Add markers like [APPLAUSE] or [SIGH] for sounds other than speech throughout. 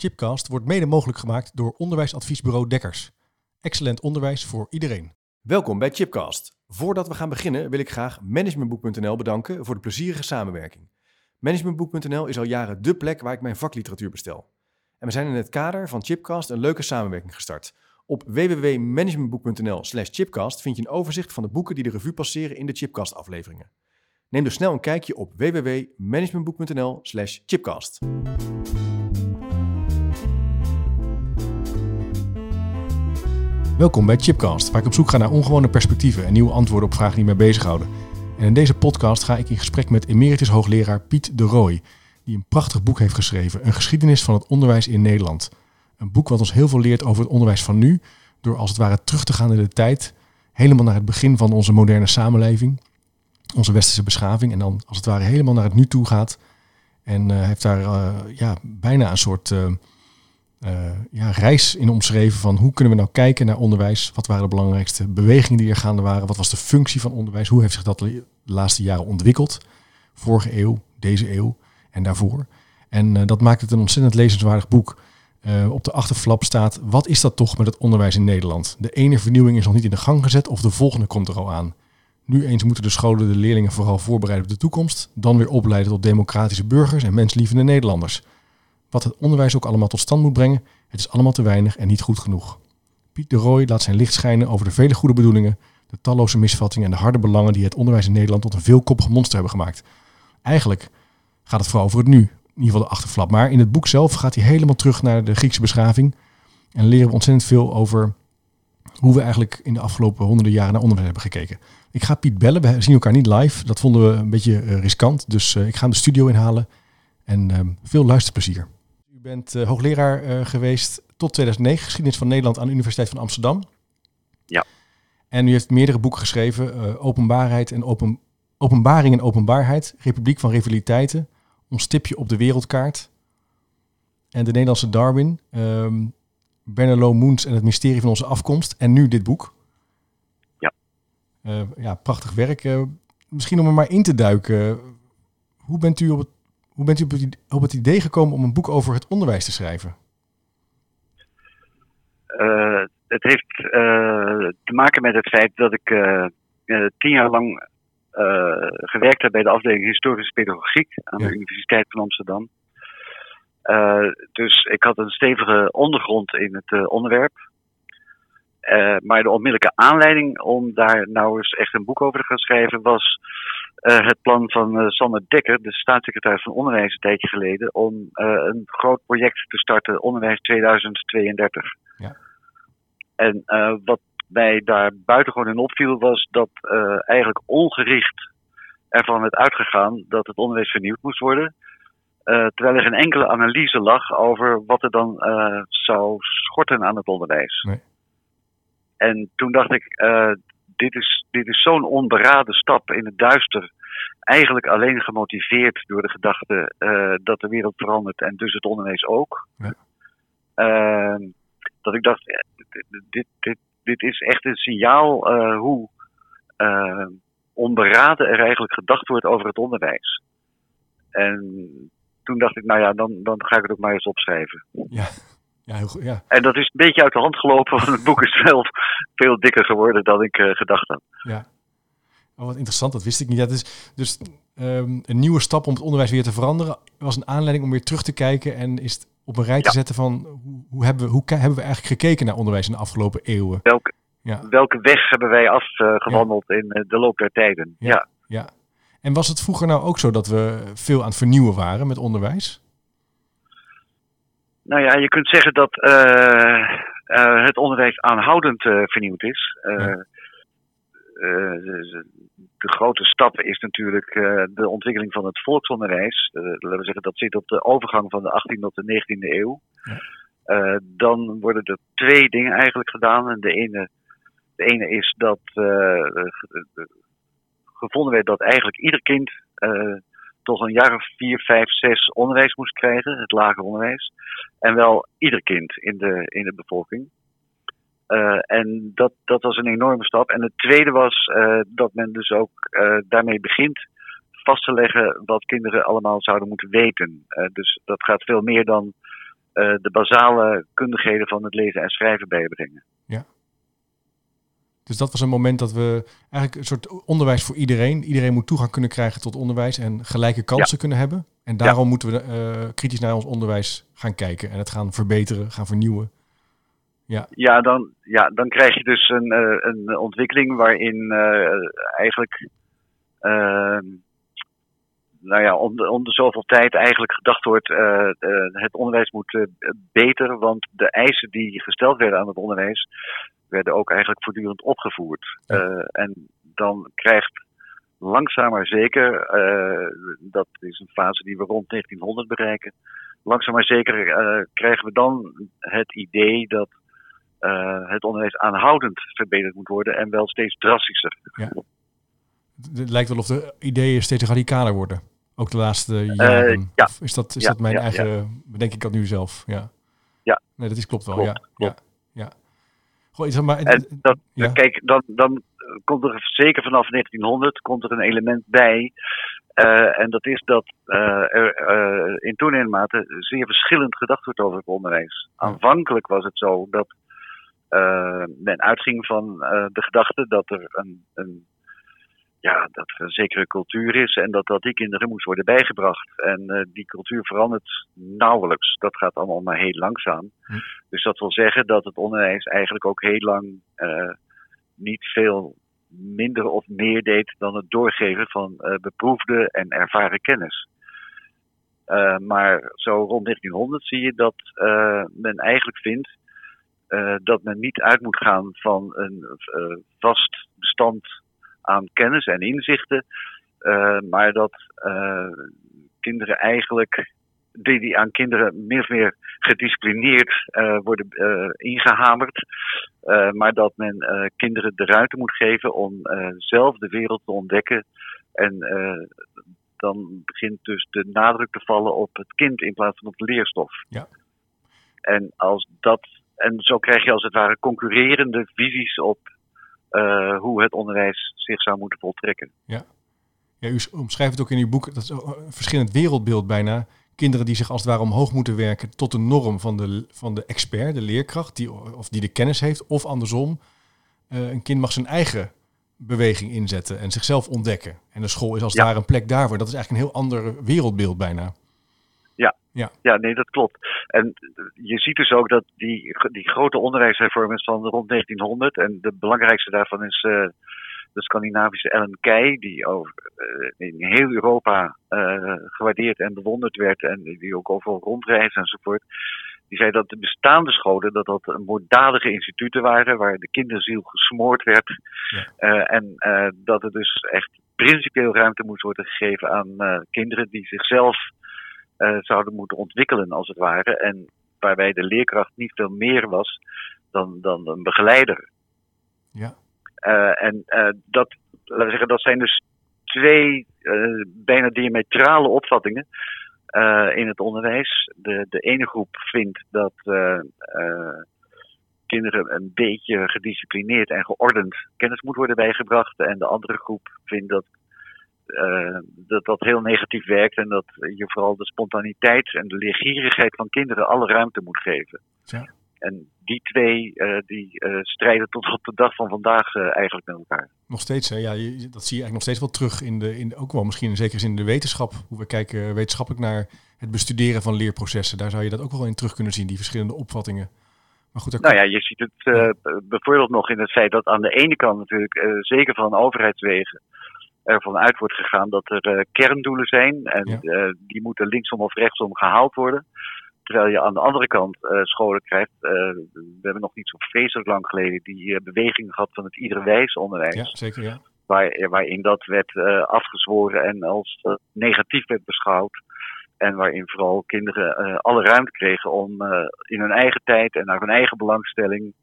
Chipcast wordt mede mogelijk gemaakt door onderwijsadviesbureau Dekkers. Excellent onderwijs voor iedereen. Welkom bij Chipcast. Voordat we gaan beginnen wil ik graag Managementboek.nl bedanken voor de plezierige samenwerking. Managementboek.nl is al jaren dé plek waar ik mijn vakliteratuur bestel. En we zijn in het kader van Chipcast een leuke samenwerking gestart. Op www.managementboek.nl slash chipcast vind je een overzicht van de boeken die de revue passeren in de Chipcast afleveringen. Neem dus snel een kijkje op www.managementboek.nl slash chipcast. Welkom bij Chipcast, waar ik op zoek ga naar ongewone perspectieven en nieuwe antwoorden op vragen die mij bezighouden. En in deze podcast ga ik in gesprek met emeritus hoogleraar Piet de Rooij, die een prachtig boek heeft geschreven, Een geschiedenis van het onderwijs in Nederland. Een boek wat ons heel veel leert over het onderwijs van nu, door als het ware terug te gaan in de tijd, helemaal naar het begin van onze moderne samenleving, onze westerse beschaving, en dan als het ware helemaal naar het nu toe gaat. En uh, heeft daar uh, ja, bijna een soort uh, ja, reis in omschreven van hoe kunnen we nou kijken naar onderwijs, wat waren de belangrijkste bewegingen die er gaande waren, wat was de functie van onderwijs, hoe heeft zich dat de laatste jaren ontwikkeld, vorige eeuw, deze eeuw en daarvoor. En dat maakt het een ontzettend lezenswaardig boek. Uh, op de achterflap staat: Wat is dat toch met het onderwijs in Nederland? De ene vernieuwing is nog niet in de gang gezet of de volgende komt er al aan. Nu eens moeten de scholen de leerlingen vooral voorbereiden op de toekomst, dan weer opleiden tot democratische burgers en menslievende Nederlanders. Wat het onderwijs ook allemaal tot stand moet brengen, het is allemaal te weinig en niet goed genoeg. Piet de Rooij laat zijn licht schijnen over de vele goede bedoelingen, de talloze misvattingen en de harde belangen die het onderwijs in Nederland tot een veelkoppig monster hebben gemaakt. Eigenlijk gaat het vooral over het nu, in ieder geval de achterflap. Maar in het boek zelf gaat hij helemaal terug naar de Griekse beschaving. En leren we ontzettend veel over hoe we eigenlijk in de afgelopen honderden jaren naar onderwijs hebben gekeken. Ik ga Piet bellen. We zien elkaar niet live. Dat vonden we een beetje uh, riskant. Dus uh, ik ga hem de studio inhalen. En uh, veel luisterplezier. U bent hoogleraar geweest tot 2009, geschiedenis van Nederland aan de Universiteit van Amsterdam. Ja. En u heeft meerdere boeken geschreven. openbaarheid en open, openbaring en openbaarheid. Republiek van Rivaliteiten ons stipje op de wereldkaart. En de Nederlandse Darwin, um, Bernalo Moens en het mysterie van onze afkomst. En nu dit boek. Ja. Ja, prachtig werk. Misschien om er maar in te duiken. Hoe bent u op het, hoe bent u op het, idee gekomen om een boek over het onderwijs te schrijven? Uh, het heeft te maken met het feit dat ik tien jaar lang gewerkt heb bij de afdeling historische pedagogiek aan ja. de Universiteit van Amsterdam. Dus ik had een stevige ondergrond in het onderwerp. maar de onmiddellijke aanleiding om daar nou eens echt een boek over te gaan schrijven was het plan van Sander Dekker, de staatssecretaris van Onderwijs, een tijdje geleden, om een groot project te starten, Onderwijs 2032. Ja. En wat mij daar buitengewoon in opviel, was dat uh, eigenlijk ongericht ervan werd uitgegaan dat het onderwijs vernieuwd moest worden. Uh, terwijl er geen enkele analyse lag over wat er dan uh, zou schorten aan het onderwijs. Nee. En toen dacht ik, dit is, dit is zo'n onberaden stap in het duister. Eigenlijk alleen gemotiveerd door de gedachte dat de wereld verandert en dus het onderwijs ook. Ja. dat ik dacht, dit, dit, dit is echt een signaal uh, hoe uh, onberaden er eigenlijk gedacht wordt over het onderwijs. En toen dacht ik, nou ja, dan, dan ga ik het ook maar eens opschrijven. Ja. Ja, heel goed, ja. En dat is een beetje uit de hand gelopen, want het boek is wel veel dikker geworden dan ik uh, gedacht had. Ja. Oh, wat interessant, dat wist ik niet. Ja, dus dus um, een nieuwe stap om het onderwijs weer te veranderen was een aanleiding om weer terug te kijken en is het op een rij te zetten van hoe, hoe, hebben we, hoe hebben we eigenlijk gekeken naar onderwijs in de afgelopen eeuwen? Welke, ja. welke weg hebben wij afgewandeld ja. in de loop der tijden? Ja. ja. Ja. En was het vroeger nou ook zo dat we veel aan het vernieuwen waren met onderwijs? Nou ja, je kunt zeggen dat uh, uh, het onderwijs aanhoudend uh, vernieuwd is. De, de, grote stap is natuurlijk de ontwikkeling van het volksonderwijs. laten we zeggen, dat zit op de overgang van de 18e tot de 19e eeuw. Ja. dan worden er twee dingen eigenlijk gedaan. En de ene, de ene is dat gevonden werd dat eigenlijk ieder kind toch een jaar of vier, vijf, zes onderwijs moest krijgen, het lager onderwijs. En wel ieder kind in de, in de bevolking. Uh, en dat, dat was een enorme stap. En het tweede was uh, dat men dus ook uh, daarmee begint vast te leggen wat kinderen allemaal zouden moeten weten. dus dat gaat veel meer dan de basale kundigheden van het lezen en schrijven bijbrengen. Dus dat was een moment dat we eigenlijk een soort onderwijs voor iedereen. Iedereen moet toegang kunnen krijgen tot onderwijs en gelijke kansen kunnen hebben. En daarom moeten we uh, kritisch naar ons onderwijs gaan kijken en het gaan verbeteren, gaan vernieuwen. Ja, ja, dan, ja dan krijg je dus een, uh, een ontwikkeling waarin uh, eigenlijk ehm, nou ja, om, om de zoveel tijd eigenlijk gedacht wordt, het onderwijs moet beter, want de eisen die gesteld werden aan het onderwijs werden ook eigenlijk voortdurend opgevoerd. en dan krijgt langzaam maar zeker, dat is een fase die we rond 1900 bereiken, langzaam maar zeker krijgen we dan het idee dat het onderwijs aanhoudend verbeterd moet worden en wel steeds drastischer. Ja. Het lijkt wel of de ideeën steeds radicaler worden. Ook de laatste eh, jaren. Uh, ja. is dat, is dat mijn eigen, bedenk ik dat nu zelf? Ja. Ja. Nee, dat is klopt wel. Klopt, ja. Klopt. Zeg maar, en dat, Kijk, dan, dan komt er zeker vanaf 1900 komt er een element bij. Uh, en dat is dat uh, er uh, in toenemende mate zeer verschillend gedacht wordt over het onderwijs. Aanvankelijk was het zo dat men uitging van de gedachte dat er een, een, ja, dat er een zekere cultuur is en dat dat die kinderen moest worden bijgebracht. En uh, die cultuur verandert nauwelijks. Dat gaat allemaal maar heel langzaam. Hm. Dus dat wil zeggen dat het onderwijs eigenlijk ook heel lang niet veel minder of meer deed dan het doorgeven van beproefde en ervaren kennis. Maar zo rond 1900 zie je dat men eigenlijk vindt dat men niet uit moet gaan van een vast bestand aan kennis en inzichten, uh, maar dat kinderen eigenlijk, die, die aan kinderen min of meer gedisciplineerd worden ingehamerd, maar dat men kinderen de ruimte moet geven om zelf de wereld te ontdekken en dan begint dus de nadruk te vallen op het kind in plaats van op de leerstof. Ja. En als dat en zo krijg je als het ware concurrerende visies op uh, hoe het onderwijs zich zou moeten voltrekken. Ja. ja, u omschrijft het ook in uw boek, dat is een verschillend wereldbeeld bijna. Kinderen die zich als het ware omhoog moeten werken tot de norm van de, van de expert, de leerkracht, die, of die de kennis heeft. Of andersom, uh, een kind mag zijn eigen beweging inzetten en zichzelf ontdekken. En de school is als het ware een plek daarvoor. Dat is eigenlijk een heel ander wereldbeeld bijna. Ja. ja, nee, dat klopt. En je ziet dus ook dat die, die grote onderwijshervormers van rond 1900, en de belangrijkste daarvan is uh, de Scandinavische Ellen Key, die over, uh, in heel Europa uh, gewaardeerd en bewonderd werd en die ook overal rondreist enzovoort. Die zei dat de bestaande scholen dat dat moorddadige instituten waren waar de kinderziel gesmoord werd. Ja. en dat er dus echt principieel ruimte moest worden gegeven aan kinderen die zichzelf uh, zouden moeten ontwikkelen, als het ware. En waarbij de leerkracht niet veel meer was dan, dan een begeleider. Ja. Uh, en uh, dat, laten we zeggen, dat zijn dus twee bijna diametrale opvattingen in het onderwijs. De, de ene groep vindt dat kinderen een beetje gedisciplineerd en geordend kennis moet worden bijgebracht. En de andere groep vindt dat uh, dat dat heel negatief werkt en dat je vooral de spontaniteit en de leergierigheid van kinderen alle ruimte moet geven. Ja. En die twee uh, die uh, strijden tot op de dag van vandaag eigenlijk met elkaar. Nog steeds, hè? Ja, je, dat zie je eigenlijk nog steeds wel terug in de, in, ook wel misschien in zekere zin in de wetenschap. Hoe we kijken wetenschappelijk naar het bestuderen van leerprocessen. Daar zou je dat ook wel in terug kunnen zien, die verschillende opvattingen. Maar goed, nou ja, je ziet het bijvoorbeeld nog in het feit dat aan de ene kant natuurlijk, zeker van overheidswegen, ervan uit wordt gegaan dat er uh, kerndoelen zijn en uh, die moeten linksom of rechtsom gehaald worden. Terwijl je aan de andere kant uh, scholen krijgt. we hebben nog niet zo vreselijk lang geleden die beweging gehad van het iedere wijs onderwijs. Ja, zeker ja. Waar, waarin dat werd afgezworen en als negatief werd beschouwd. En waarin vooral kinderen alle ruimte kregen om in hun eigen tijd en naar hun eigen belangstelling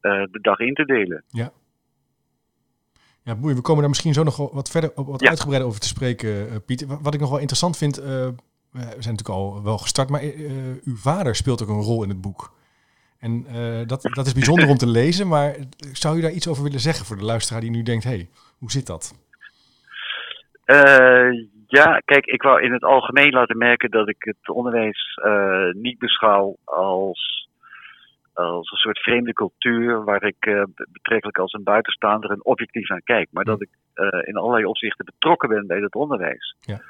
de dag in te delen. Ja, ja, boeien. We komen daar misschien zo nog wat verder, wat ja. uitgebreider over te spreken, uh, Piet. Wat ik nog wel interessant vind, uh, we zijn natuurlijk al wel gestart, maar uh, uw vader speelt ook een rol in het boek. En dat, dat is bijzonder om te lezen, maar zou u daar iets over willen zeggen voor de luisteraar die nu denkt, hey, hoe zit dat? ja, kijk, ik wou in het algemeen laten merken dat ik het onderwijs niet beschouw als, als een soort vreemde cultuur waar ik uh, betrekkelijk als een buitenstaander en objectief naar kijk. Maar dat ik uh, in allerlei opzichten betrokken ben bij het onderwijs. Ja.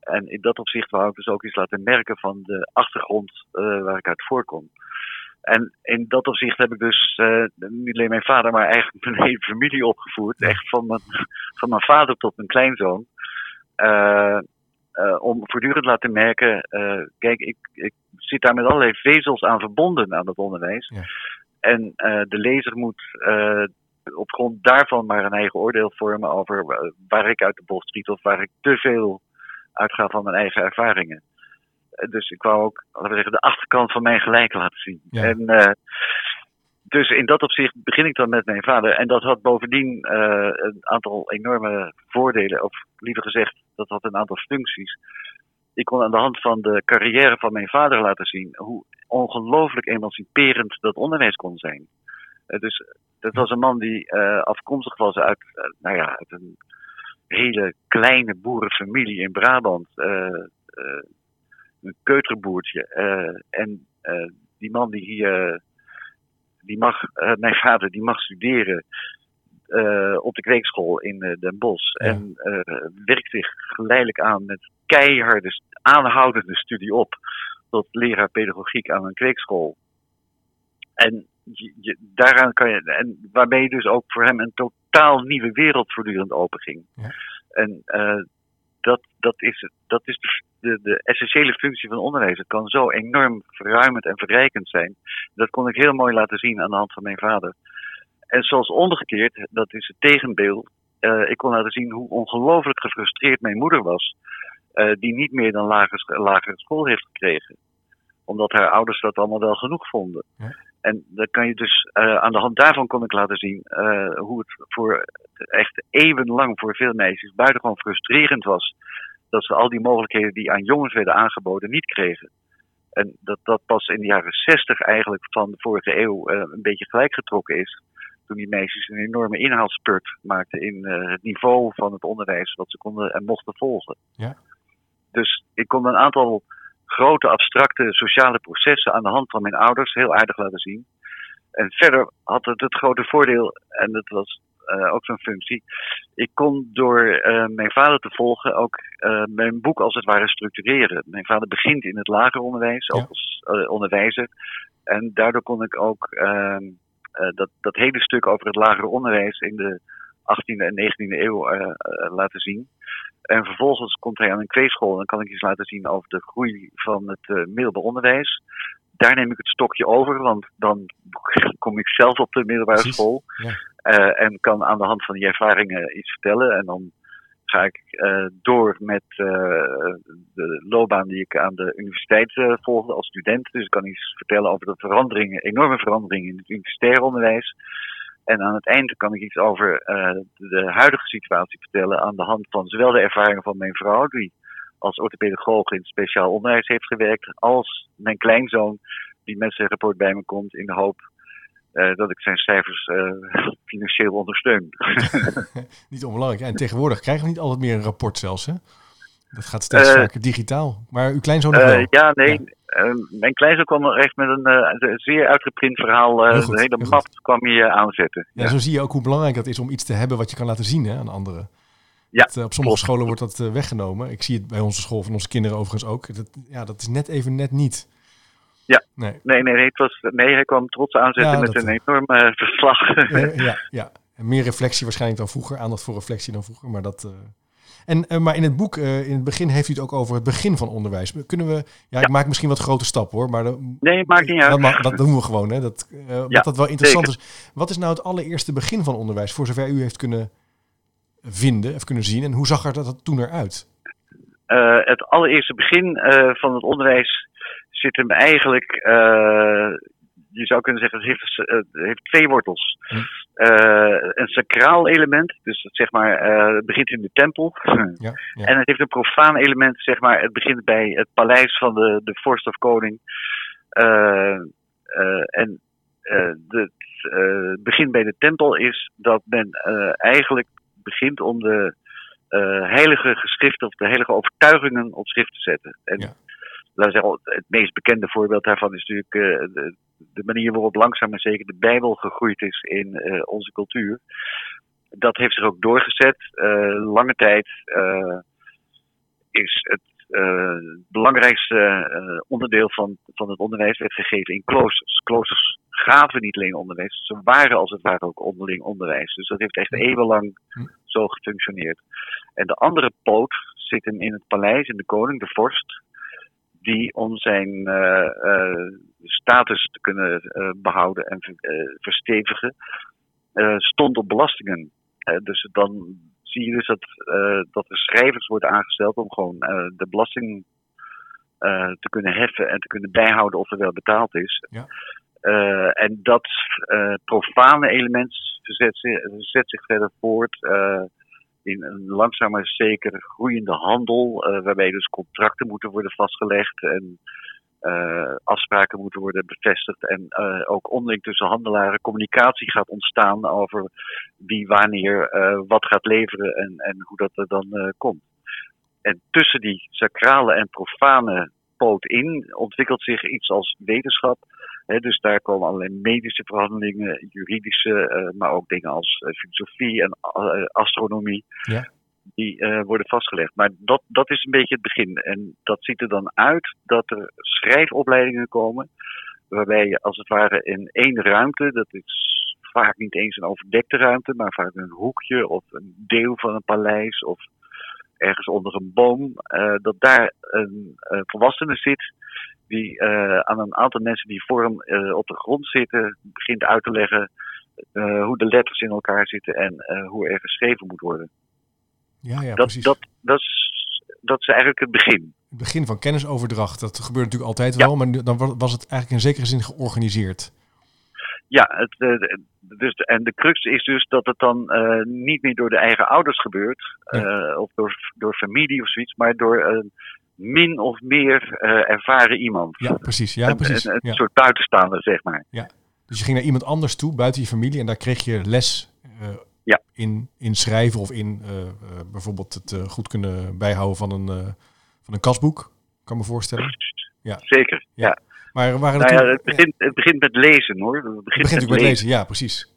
En in dat opzicht wou ik dus ook iets laten merken van de achtergrond waar ik uit voorkom. En in dat opzicht heb ik dus niet alleen mijn vader, maar eigenlijk mijn [LAUGHS] hele familie opgevoerd. Echt van mijn, van mijn vader tot mijn kleinzoon. Uh, uh, om voortdurend te laten merken, kijk, ik, ik zit daar met allerlei vezels aan verbonden aan het onderwijs. Ja. En de lezer moet op grond daarvan maar een eigen oordeel vormen over waar ik uit de bocht schiet of waar ik te veel uitga van mijn eigen ervaringen dus ik wou ook, laten we zeggen, de achterkant van mijn gelijk laten zien. En uh, dus in dat opzicht begin ik dan met mijn vader. En dat had bovendien uh, een aantal enorme voordelen, of liever gezegd, dat had een aantal functies. Ik kon aan de hand van de carrière van mijn vader laten zien hoe ongelooflijk emanciperend dat onderwijs kon zijn. Uh, dus dat was een man die afkomstig was uit, nou ja, uit een hele kleine boerenfamilie in Brabant een keuterboertje. En die man die hier, die mag, uh, mijn vader, die mag studeren op de kweekschool in Den Bosch. Ja. En werkt zich geleidelijk aan met keiharde, aanhoudende studie op tot leraar pedagogiek aan een kweekschool. En je, je, daaraan kan je, en waarmee dus ook voor hem een totaal nieuwe wereld voortdurend openging. Ja. En dat, dat is, dat is de, de, essentiële functie van onderwijs. Het kan zo enorm verruimend en verrijkend zijn. Dat kon ik heel mooi laten zien aan de hand van mijn vader. En zoals omgekeerd, dat is het tegenbeeld. Uh, ik kon laten zien hoe ongelooflijk gefrustreerd mijn moeder was. Uh, die niet meer dan lagere, lagere school heeft gekregen. Omdat haar ouders dat allemaal wel genoeg vonden. Ja. En dan kan je dus, uh, aan de hand daarvan kon ik laten zien hoe het voor echt eeuwenlang voor veel meisjes buitengewoon frustrerend was dat ze al die mogelijkheden die aan jongens werden aangeboden niet kregen. En dat dat pas in de jaren zestig eigenlijk van de vorige eeuw uh, een beetje gelijkgetrokken is. Toen die meisjes een enorme inhaalspurt maakten in het niveau van het onderwijs wat ze konden en mochten volgen. Ja. Dus ik kon een aantal grote abstracte sociale processen aan de hand van mijn ouders heel aardig laten zien. En verder had het het grote voordeel, en dat was uh, ook zo'n functie. Ik kon door uh, mijn vader te volgen ook uh, mijn boek als het ware structureren. Mijn vader begint in het lager onderwijs, ook als onderwijzer. En daardoor kon ik ook ehm, dat, dat hele stuk over het lager onderwijs in de 18e en 19e eeuw laten zien. En vervolgens komt hij aan een kweeschool en dan kan ik iets laten zien over de groei van het middelbaar onderwijs daar neem ik het stokje over, want dan kom ik zelf op de middelbare school. Ja. En kan aan de hand van die ervaringen iets vertellen. En dan ga ik uh, door met uh, de loopbaan die ik aan de universiteit volgde als student. Dus ik kan iets vertellen over de veranderingen, enorme veranderingen in het universitair onderwijs. En aan het eind kan ik iets over de huidige situatie vertellen aan de hand van zowel de ervaringen van mijn vrouw, die als orthopedagoog in speciaal onderwijs heeft gewerkt, als mijn kleinzoon die met zijn rapport bij me komt in de hoop uh, dat ik zijn cijfers uh, [LAUGHS] financieel ondersteun. [LAUGHS] niet onbelangrijk. En tegenwoordig krijgen we niet altijd meer een rapport zelfs, hè? Dat gaat steeds uh, vaker digitaal. Maar uw kleinzoon nog wel? Ja, nee. Ja. mijn kleinzoon kwam echt met een zeer uitgeprint verhaal. Goed, de hele map kwam hij aanzetten. Ja, ja, zo zie je ook hoe belangrijk dat is om iets te hebben wat je kan laten zien hè, aan anderen. Ja, dat, op sommige scholen wordt dat weggenomen. Ik zie het bij onze school van onze kinderen overigens ook. Dat, ja, dat is net even net niet. Ja, nee. Nee, nee, nee, het was, nee, hij kwam trots aanzetten ja, met dat, een enorm uh, verslag. Ja, ja, ja, meer reflectie waarschijnlijk dan vroeger, aandacht voor reflectie dan vroeger, maar dat... Uh... En, uh, maar in het boek, in het begin heeft u het ook over het begin van onderwijs. Kunnen we, ja, ik maak misschien wat grote stappen hoor, maar... De, nee, maakt niet uit. Dat, dat doen we gewoon, hè. Dat, ja, dat wel interessant zeker. is. Wat is nou het allereerste begin van onderwijs, voor zover u heeft kunnen vinden of kunnen zien? En hoe zag er dat toen eruit? het allereerste begin van het onderwijs zit hem eigenlijk, uh, je zou kunnen zeggen, het heeft, uh, heeft twee wortels. Hm. Uh, een sacraal element, dus het, zeg maar, het begint in de tempel. Ja, ja. [LAUGHS] En het heeft een profaan element, zeg maar, het begint bij het paleis van de, de vorst of koning. en de, het begin bij de tempel is dat men eigenlijk begint om de heilige geschriften of de heilige overtuigingen op schrift te zetten. En Ja. Laten we zeggen, het meest bekende voorbeeld daarvan is natuurlijk eh, de, de manier waarop langzaam maar zeker de Bijbel gegroeid is in eh, onze cultuur. Dat heeft zich ook doorgezet. Eh, lange tijd is het belangrijkste onderdeel van, van het onderwijs werd gegeven in kloosters. Kloosters gaven niet alleen onderwijs, ze waren als het ware ook onderling onderwijs. Dus dat heeft echt eeuwenlang zo gefunctioneerd. En de andere poot zit hem in het paleis, in de koning, de vorst, die om zijn eh, eh, status te kunnen eh, behouden en ver- verstevigen, stond op belastingen. Dus dan zie je dus dat, dat er schrijvers worden aangesteld om gewoon de belasting te kunnen heffen en te kunnen bijhouden of er wel betaald is. Ja. En dat profane element verzet, zich- zet zich verder voort in een langzaam maar zeker groeiende handel, eh, waarbij dus contracten moeten worden vastgelegd en eh, afspraken moeten worden bevestigd. En eh, ook onderling tussen handelaren communicatie gaat ontstaan over wie wanneer wat gaat leveren en, en hoe dat er dan komt. En tussen die sacrale en profane poot in ontwikkelt zich iets als wetenschap. Dus daar komen allerlei medische verhandelingen, juridische, eh, maar ook dingen als eh, filosofie en eh, astronomie. Ja. Die worden vastgelegd. Maar dat, dat is een beetje het begin. En dat ziet er dan uit dat er schrijfopleidingen komen. Waarbij je als het ware in één ruimte, dat is vaak niet eens een overdekte ruimte, maar vaak een hoekje of een deel van een paleis of ergens onder een boom, eh, dat daar een eh, volwassene zit die eh, aan een aantal mensen die voor hem op de grond zitten begint uit te leggen hoe de letters in elkaar zitten en hoe er geschreven moet worden. Ja, ja, dat, precies. dat, dat, is, dat is eigenlijk het begin. Het begin van kennisoverdracht, dat gebeurt natuurlijk altijd Ja. wel, maar dan wa- was het eigenlijk in zekere zin georganiseerd. Ja, het, eh, dus, en de crux is dus dat het dan eh, niet meer door de eigen ouders gebeurt, eh, of door, door familie of zoiets, maar door een min of meer ervaren iemand. Ja, precies. Ja, een, precies. een, een Ja. soort buitenstaander, zeg maar. Dus je ging naar iemand anders toe, buiten je familie, en daar kreeg je les Ja. in, in schrijven of in bijvoorbeeld het goed kunnen bijhouden van een, van een kasboek. Kan me voorstellen. Ja. Zeker. Ja. Ja. Maar waren Nou ja, het, begint, het begint met lezen hoor. Het het begint, natuurlijk met lezen, ja, precies.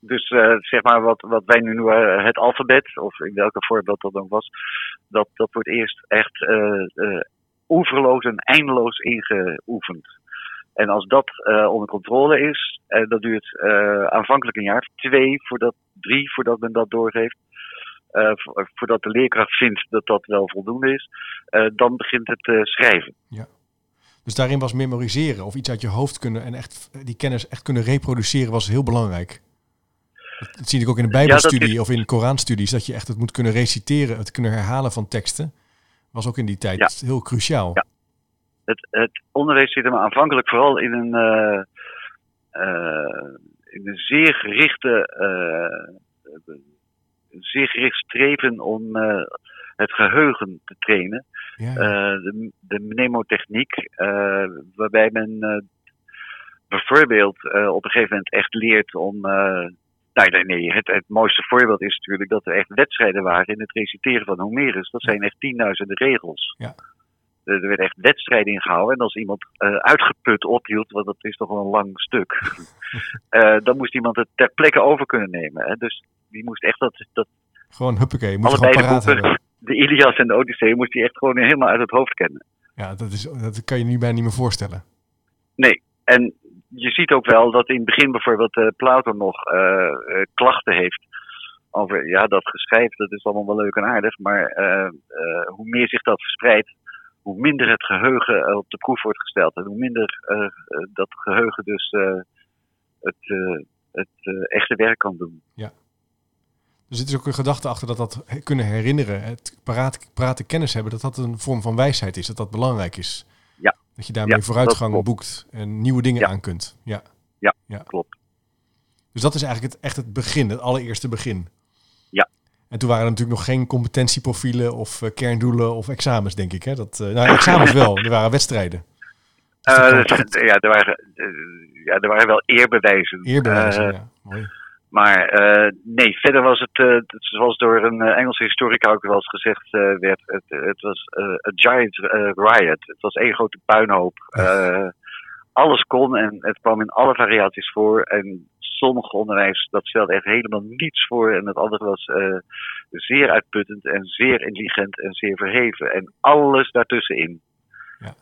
Dus eh, zeg maar wat, wat wij nu noemen het alfabet, of in welke voorbeeld dat dan was, dat, dat wordt eerst echt eh eh, oeverloos en eindeloos ingeoefend. En als dat eh, onder controle is, eh, dat duurt eh, aanvankelijk een jaar, twee, voordat, drie, voordat men dat doorgeeft. eh, vo- voordat de leerkracht vindt dat dat wel voldoende is, eh, dan begint het eh, schrijven. Dus daarin was memoriseren of iets uit je hoofd kunnen en echt die kennis echt kunnen reproduceren was heel belangrijk. Dat, zie ik ook in de Bijbelstudie is- of in Koranstudies, dat je echt het moet kunnen reciteren, het kunnen herhalen van teksten. Was ook in die tijd heel cruciaal. Ja. het, het onderwijs zit hem aanvankelijk vooral in een, eh, eh, in een zeer gerichte, eh, zeer gericht streven om eh, het geheugen te trainen. Ja. Eh, de, de mnemotechniek, eh, waarbij men eh, bijvoorbeeld op een gegeven moment echt leert om. eh, nee, nee, nee. Het, het mooiste voorbeeld is natuurlijk dat er echt wedstrijden waren in het reciteren van Homerus. Dat zijn echt tienduizenden regels. Ja. Er er werd echt wedstrijden in gehouden. En als iemand uitgeput ophield, want dat is toch wel een lang stuk, [LAUGHS] dan moest iemand het ter plekke over kunnen nemen. Hè. Dus die moest echt dat, dat Gewoon huppakee, moet je allebei gewoon paraat boeken, hebben. De Ilias en de Odyssee, moest hij echt gewoon helemaal uit het hoofd kennen. Ja, dat, is, dat kan je nu bijna niet meer voorstellen. Nee, en je ziet ook wel dat in het begin bijvoorbeeld eh Plato nog eh, klachten heeft over, ja, dat geschrijf, dat is allemaal wel leuk en aardig, maar hoe meer zich dat verspreidt, hoe minder het geheugen eh, op de proef wordt gesteld en hoe minder dat geheugen dus het, het echte werk kan doen. Er zit dus ook een gedachte achter dat dat kunnen herinneren, het paraat, praten kennis hebben, dat dat een vorm van wijsheid is, dat dat belangrijk is. Ja. Dat je daarmee Ja, vooruitgang boekt en nieuwe dingen Ja. aan kunt. Ja. Ja, klopt. Dus dat is eigenlijk het, echt het begin, het allereerste begin. Ja. En toen waren er natuurlijk nog geen competentieprofielen of eh, kerndoelen of examens, denk ik. Hè? Dat, eh, nou, examens wel, er waren wedstrijden. Dus Eh, ja, er waren, ja, er waren wel eerbewijzen. Eerbewijzen, ja. Mooi. Maar nee, verder was het, zoals door een Engelse historica ook wel eens gezegd werd, het, het was een giant riot. Het was één grote puinhoop. alles kon en het kwam in alle variaties voor. En sommige onderwijs, dat stelde echt helemaal niets voor. En het andere was zeer uitputtend en zeer intelligent en zeer verheven. En alles daartussenin. Ja.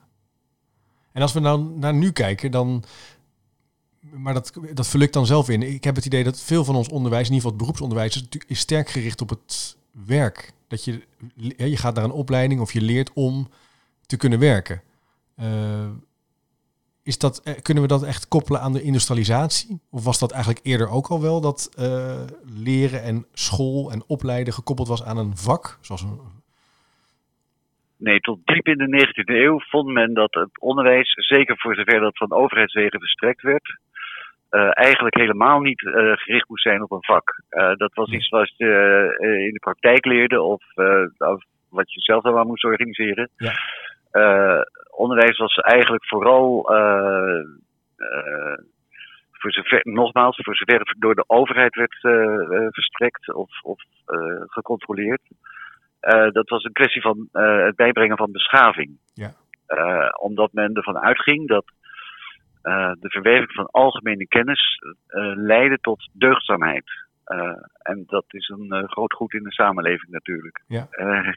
En als we nou naar nu kijken, dan. Maar dat, dat ik dan zelf in. Ik heb het idee dat veel van ons onderwijs, in ieder geval het beroepsonderwijs, is sterk gericht op het werk. Dat je, je gaat naar een opleiding of je leert om te kunnen werken. Uh, is dat, eh, kunnen we dat echt koppelen aan de industrialisatie? Of was dat eigenlijk eerder ook al wel dat uh, leren en school en opleiden gekoppeld was aan een vak? Zoals een... Nee, tot diep in de 19e eeuw vond men dat het onderwijs, zeker voor zover dat van overheidswegen verstrekt werd, eigenlijk helemaal niet uh, gericht moest zijn op een vak. dat was iets wat je in de praktijk leerde of, of wat je zelf dan moest organiseren. Ja onderwijs was eigenlijk vooral, uh, uh, voor zover, nogmaals, voor zover het door de overheid werd verstrekt of, of gecontroleerd. dat was een kwestie van het bijbrengen van beschaving. Ja. omdat men ervan uitging dat de verwerving van algemene kennis leidde tot deugdzaamheid. en dat is een groot goed in de samenleving natuurlijk. Ja. [LAUGHS]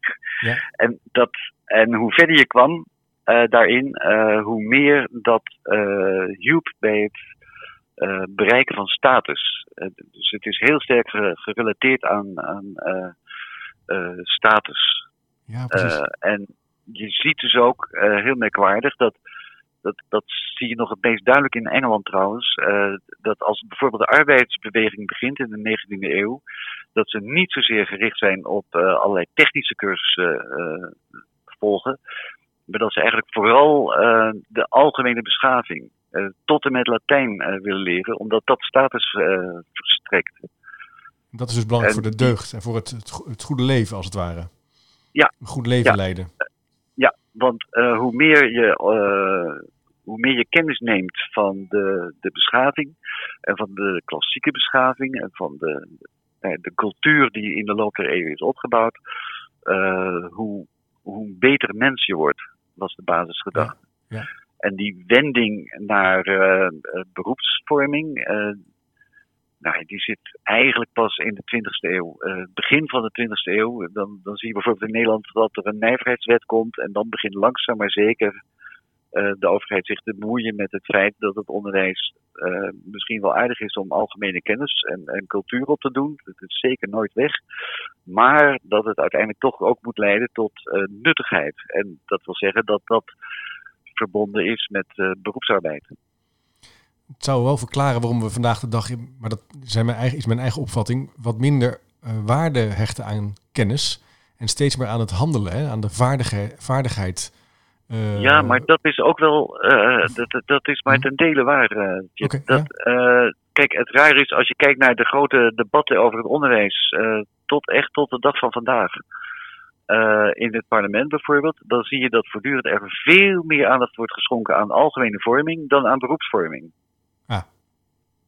ja. En, dat, en hoe verder je kwam, daarin, hoe meer dat hielp bij het bereiken van status. dus het is heel sterk gerelateerd aan, aan status. Ja, precies. en je ziet dus ook heel merkwaardig dat dat, dat zie je nog het meest duidelijk in Engeland trouwens. Uh, dat als bijvoorbeeld de arbeidsbeweging begint in de 19e eeuw, dat ze niet zozeer gericht zijn op uh, allerlei technische cursussen uh, volgen, maar dat ze eigenlijk vooral de algemene beschaving tot en met Latijn willen leren, omdat dat status verstrekt. Dat is dus belangrijk voor de deugd en voor het, het, goede leven, als het ware. Ja. Een goed leven leiden. Want hoe, meer je, hoe meer je kennis neemt van de, de beschaving en van de klassieke beschaving en van de, de cultuur die in de loop der eeuwen is opgebouwd, hoe, hoe beter mens je wordt was de basisgedachte. Ja. En die wending naar beroepsvorming, nou, die zit eigenlijk pas in de 20e eeuw. Uh, begin van de 20e eeuw, dan, dan zie je bijvoorbeeld in Nederland dat er een nijverheidswet komt. En dan begint langzaam maar zeker uh, de overheid zich te bemoeien met het feit dat het onderwijs uh, misschien wel aardig is om algemene kennis en, en cultuur op te doen. Dat is zeker nooit weg. Maar dat het uiteindelijk toch ook moet leiden tot nuttigheid. En dat wil zeggen dat dat verbonden is met beroepsarbeid. Het zou wel verklaren waarom we vandaag de dag, maar dat zijn mijn eigen, is mijn eigen opvatting, wat minder waarde hechten aan kennis en steeds meer aan het handelen, hè, aan de vaardigheid, vaardigheid uh, ja, maar dat is ook wel, uh, dat, dat is maar hm? ten dele waar. Okay, dat, ja. kijk, het raar is als je kijkt naar de grote debatten over het onderwijs, tot echt tot de dag van vandaag. in het parlement bijvoorbeeld, dan zie je dat voortdurend er veel meer aandacht wordt geschonken aan algemene vorming dan aan beroepsvorming.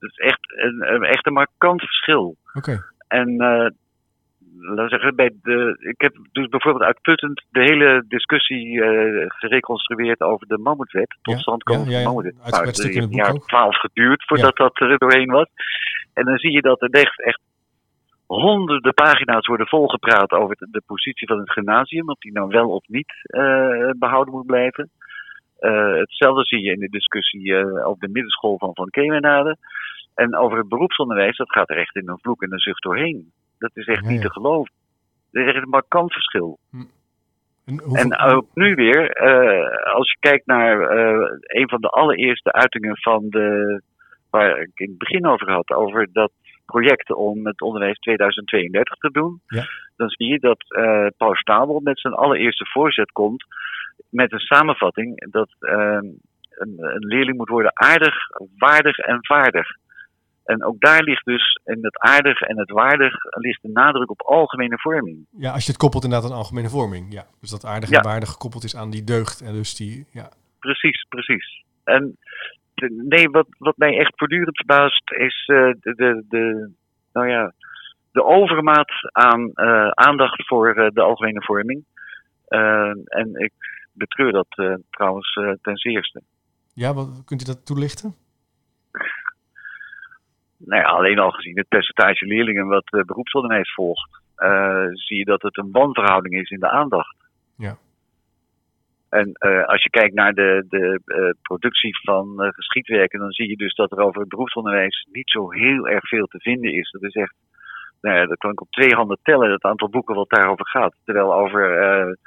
Dat is echt een, echt een markant verschil. Oké. En laten we zeggen, bij de, ik heb dus bijvoorbeeld uitputtend de hele discussie uh, gereconstrueerd over de mammoetwet. Tot stand komen ja, ja, ja. mammoetwet. Nou, het heeft een jaar twaalf geduurd voordat dat er doorheen was. En dan zie je dat er echt, echt honderden pagina's worden volgepraat over de, de, positie van het gymnasium. Of die nou wel of niet uh, behouden moet blijven. Uh, hetzelfde zie je in de discussie over de middenschool van Van Kemenade. En over het beroepsonderwijs, dat gaat er echt in een vloek en een zucht doorheen. Dat is echt niet te geloven. Dat is echt een markant verschil. Hm. En, ook nu weer, uh, als je kijkt naar uh, een van de allereerste uitingen van de, waar ik in het begin over had, over dat project om het onderwijs 2032 te doen, ja. dan zie je dat uh, Paul Stabel met zijn allereerste voorzet komt met een samenvatting dat een, een leerling moet worden aardig, waardig en vaardig. En ook daar ligt dus in het aardig en het waardig ligt de nadruk op algemene vorming. Ja, als je het koppelt inderdaad aan algemene vorming. Ja. Dus dat aardig en waardig gekoppeld is aan die deugd. En dus die, ja. Precies, precies. En nee, wat, wat mij echt voortdurend verbaast is uh, de, de, de, nou ja, de overmaat aan aandacht voor de algemene vorming. en ik betreur dat trouwens ten zeerste. Ja, wat, kunt u dat toelichten? Nou ja, alleen al gezien het percentage leerlingen wat uh, beroepsonderwijs volgt, zie je dat het een wanverhouding is in de aandacht. Ja. En uh, als je kijkt naar de, de productie van geschiedwerken, dan zie je dus dat er over het beroepsonderwijs niet zo heel erg veel te vinden is. Dat is echt, nou ja, dat kan ik op twee handen tellen, het aantal boeken wat daarover gaat. Terwijl over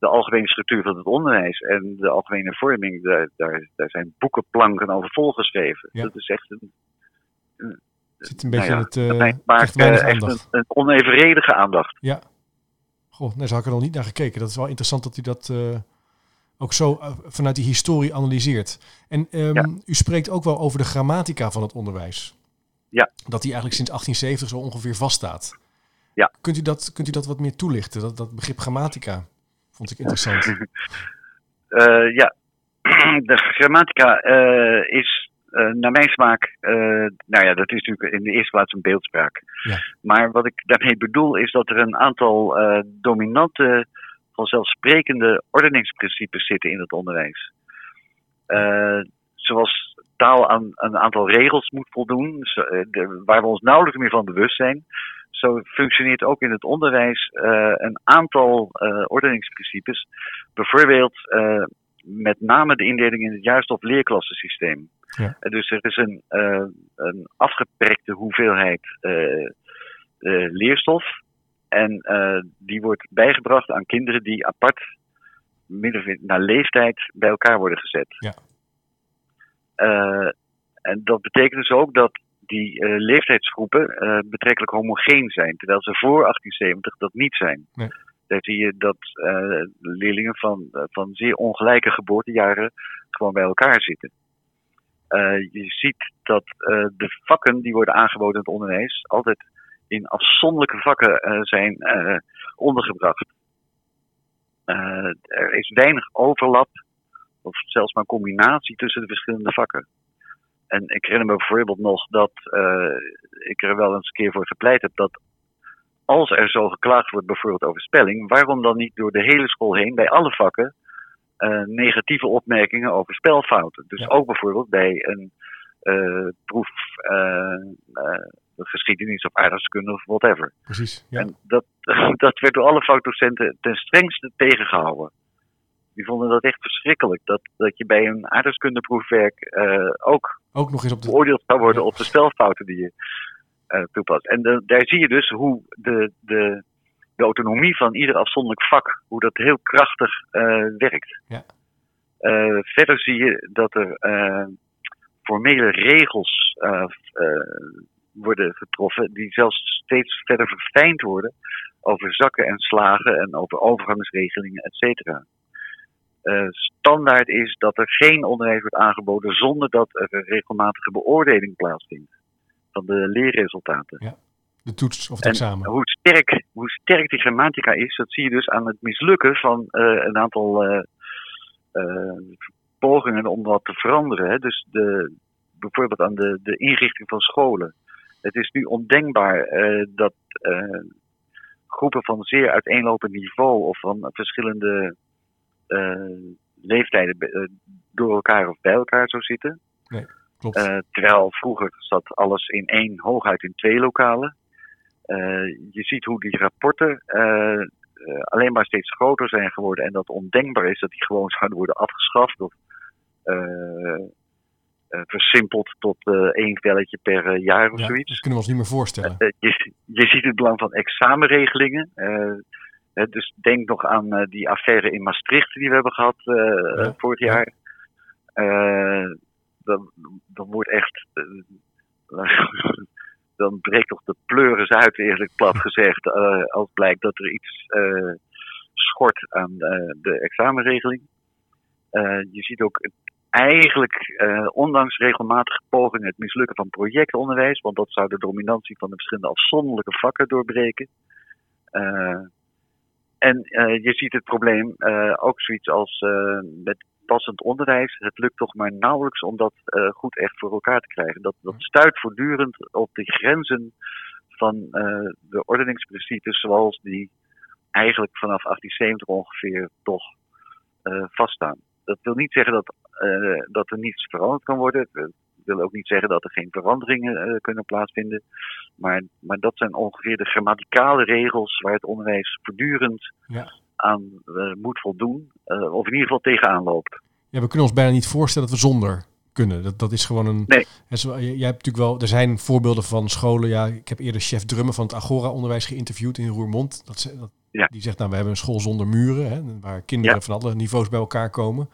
de algemene structuur van het onderwijs en de algemene vorming, daar, daar, daar zijn boekenplanken over volgeschreven. Ja. Dat is echt een. een Zit een beetje nou ja, het. maakt echt een, een, onevenredige aandacht. Ja. Goh, daar zou ik er nog niet naar gekeken. Dat is wel interessant dat u dat ook zo uh, vanuit die historie analyseert. En um, ja. u spreekt ook wel over de grammatica van het onderwijs. Ja. Dat die eigenlijk sinds 1870 zo ongeveer vaststaat. Ja. Kunt u dat, kunt u dat wat meer toelichten? Dat, dat begrip grammatica vond ik interessant. uh, [LAUGHS] ja, [CLEARS THROAT] de grammatica uh, is naar mijn smaak, nou ja, dat is natuurlijk in de eerste plaats een beeldspraak. Ja. Maar wat ik daarmee bedoel is dat er een aantal dominante vanzelfsprekende ordeningsprincipes zitten in het onderwijs. Zoals taal aan een aantal regels moet voldoen, waar we ons nauwelijks meer van bewust zijn. Zo functioneert ook in het onderwijs uh, een aantal uh, ordeningsprincipes. Bijvoorbeeld met name de indeling in het juist- of leerklassensysteem. Ja. dus er is een, een afgeperkte hoeveelheid leerstof en die wordt bijgebracht aan kinderen die apart, naar leeftijd, bij elkaar worden gezet. Ja. En dat betekent dus ook dat die uh, leeftijdsgroepen betrekkelijk homogeen zijn, terwijl ze voor 1870 dat niet zijn. Nee. Daar zie je dat leerlingen van, van zeer ongelijke geboortejaren gewoon bij elkaar zitten. je ziet dat de vakken die worden aangeboden in het onderwijs altijd in afzonderlijke vakken uh, zijn uh, ondergebracht. Uh, er is weinig overlap, of zelfs maar combinatie tussen de verschillende vakken. En ik herinner me bijvoorbeeld nog dat ik er wel eens een keer voor gepleit heb dat als er zo geklaagd wordt bijvoorbeeld over spelling, waarom dan niet door de hele school heen, bij alle vakken, negatieve opmerkingen over spelfouten? Dus Ja. ook bijvoorbeeld bij een proef geschiedenis of aardrijkskunde of whatever. Precies. Ja. En dat, [LAUGHS] dat werd door alle vakdocenten ten strengste tegengehouden. Die vonden dat echt verschrikkelijk. Dat, dat je bij een aardrijkskundeproefwerk uh, ook Ook nog eens op de. beoordeeld zou worden op de spelfouten die je uh, toepast. En de, daar zie je dus hoe de, de, de autonomie van ieder afzonderlijk vak, hoe dat heel krachtig uh, werkt. Ja. verder zie je dat er formele regels worden getroffen, die zelfs steeds verder verfijnd worden over zakken en slagen en over overgangsregelingen, et cetera. Uh, standaard is dat er geen onderwijs wordt aangeboden zonder dat er een regelmatige beoordeling plaatsvindt van de leerresultaten. Ja, de toets of het en examen. Hoe sterk, hoe sterk die grammatica is, dat zie je dus aan het mislukken van uh, een aantal uh, pogingen om wat te veranderen. Hè. Dus de, bijvoorbeeld aan de, de inrichting van scholen. Het is nu ondenkbaar dat groepen van zeer uiteenlopend niveau of van verschillende leeftijden door elkaar of bij elkaar zou zitten. Nee, klopt. terwijl vroeger zat alles in één, hooguit in twee lokalen. je ziet hoe die rapporten alleen maar steeds groter zijn geworden en dat ondenkbaar is dat die gewoon [LAUGHS] zouden worden afgeschaft of uh, versimpeld tot uh, één velletje per uh, jaar of ja, zoiets. Dat kunnen we ons niet meer voorstellen. Je, je, ziet het belang van examenregelingen. Dus denk nog aan die affaire in Maastricht die we hebben gehad ja, vorig jaar. dan, dan wordt echt. [LAUGHS] dan breekt toch de pleuris uit, eerlijk plat gezegd. als blijkt dat er iets schort aan de examenregeling. je ziet ook eigenlijk, ondanks regelmatige pogingen, het mislukken van projectonderwijs, want dat zou de dominantie van de verschillende afzonderlijke vakken doorbreken. Uh, en uh, je ziet het probleem ook zoiets als met passend onderwijs. Het lukt toch maar nauwelijks om dat goed echt voor elkaar te krijgen. Dat, dat stuit voortdurend op de grenzen van de ordeningsprincipes zoals die eigenlijk vanaf 1870 ongeveer toch vaststaan. Dat wil niet zeggen dat, dat er niets veranderd kan worden. Wil ook niet zeggen dat er geen veranderingen kunnen plaatsvinden. Maar, maar dat zijn ongeveer de grammaticale regels waar het onderwijs voortdurend ja. aan moet voldoen. of in ieder geval tegenaan loopt. Ja, we kunnen ons bijna niet voorstellen dat we zonder kunnen. Dat, dat is gewoon een. Nee. Jij hebt natuurlijk wel. Er zijn voorbeelden van scholen. Ja, ik heb eerder chef drummen van het Agora-onderwijs geïnterviewd in Roermond. Dat, dat ja. Die zegt, nou, we hebben een school zonder muren, hè, waar kinderen van alle niveaus bij elkaar komen.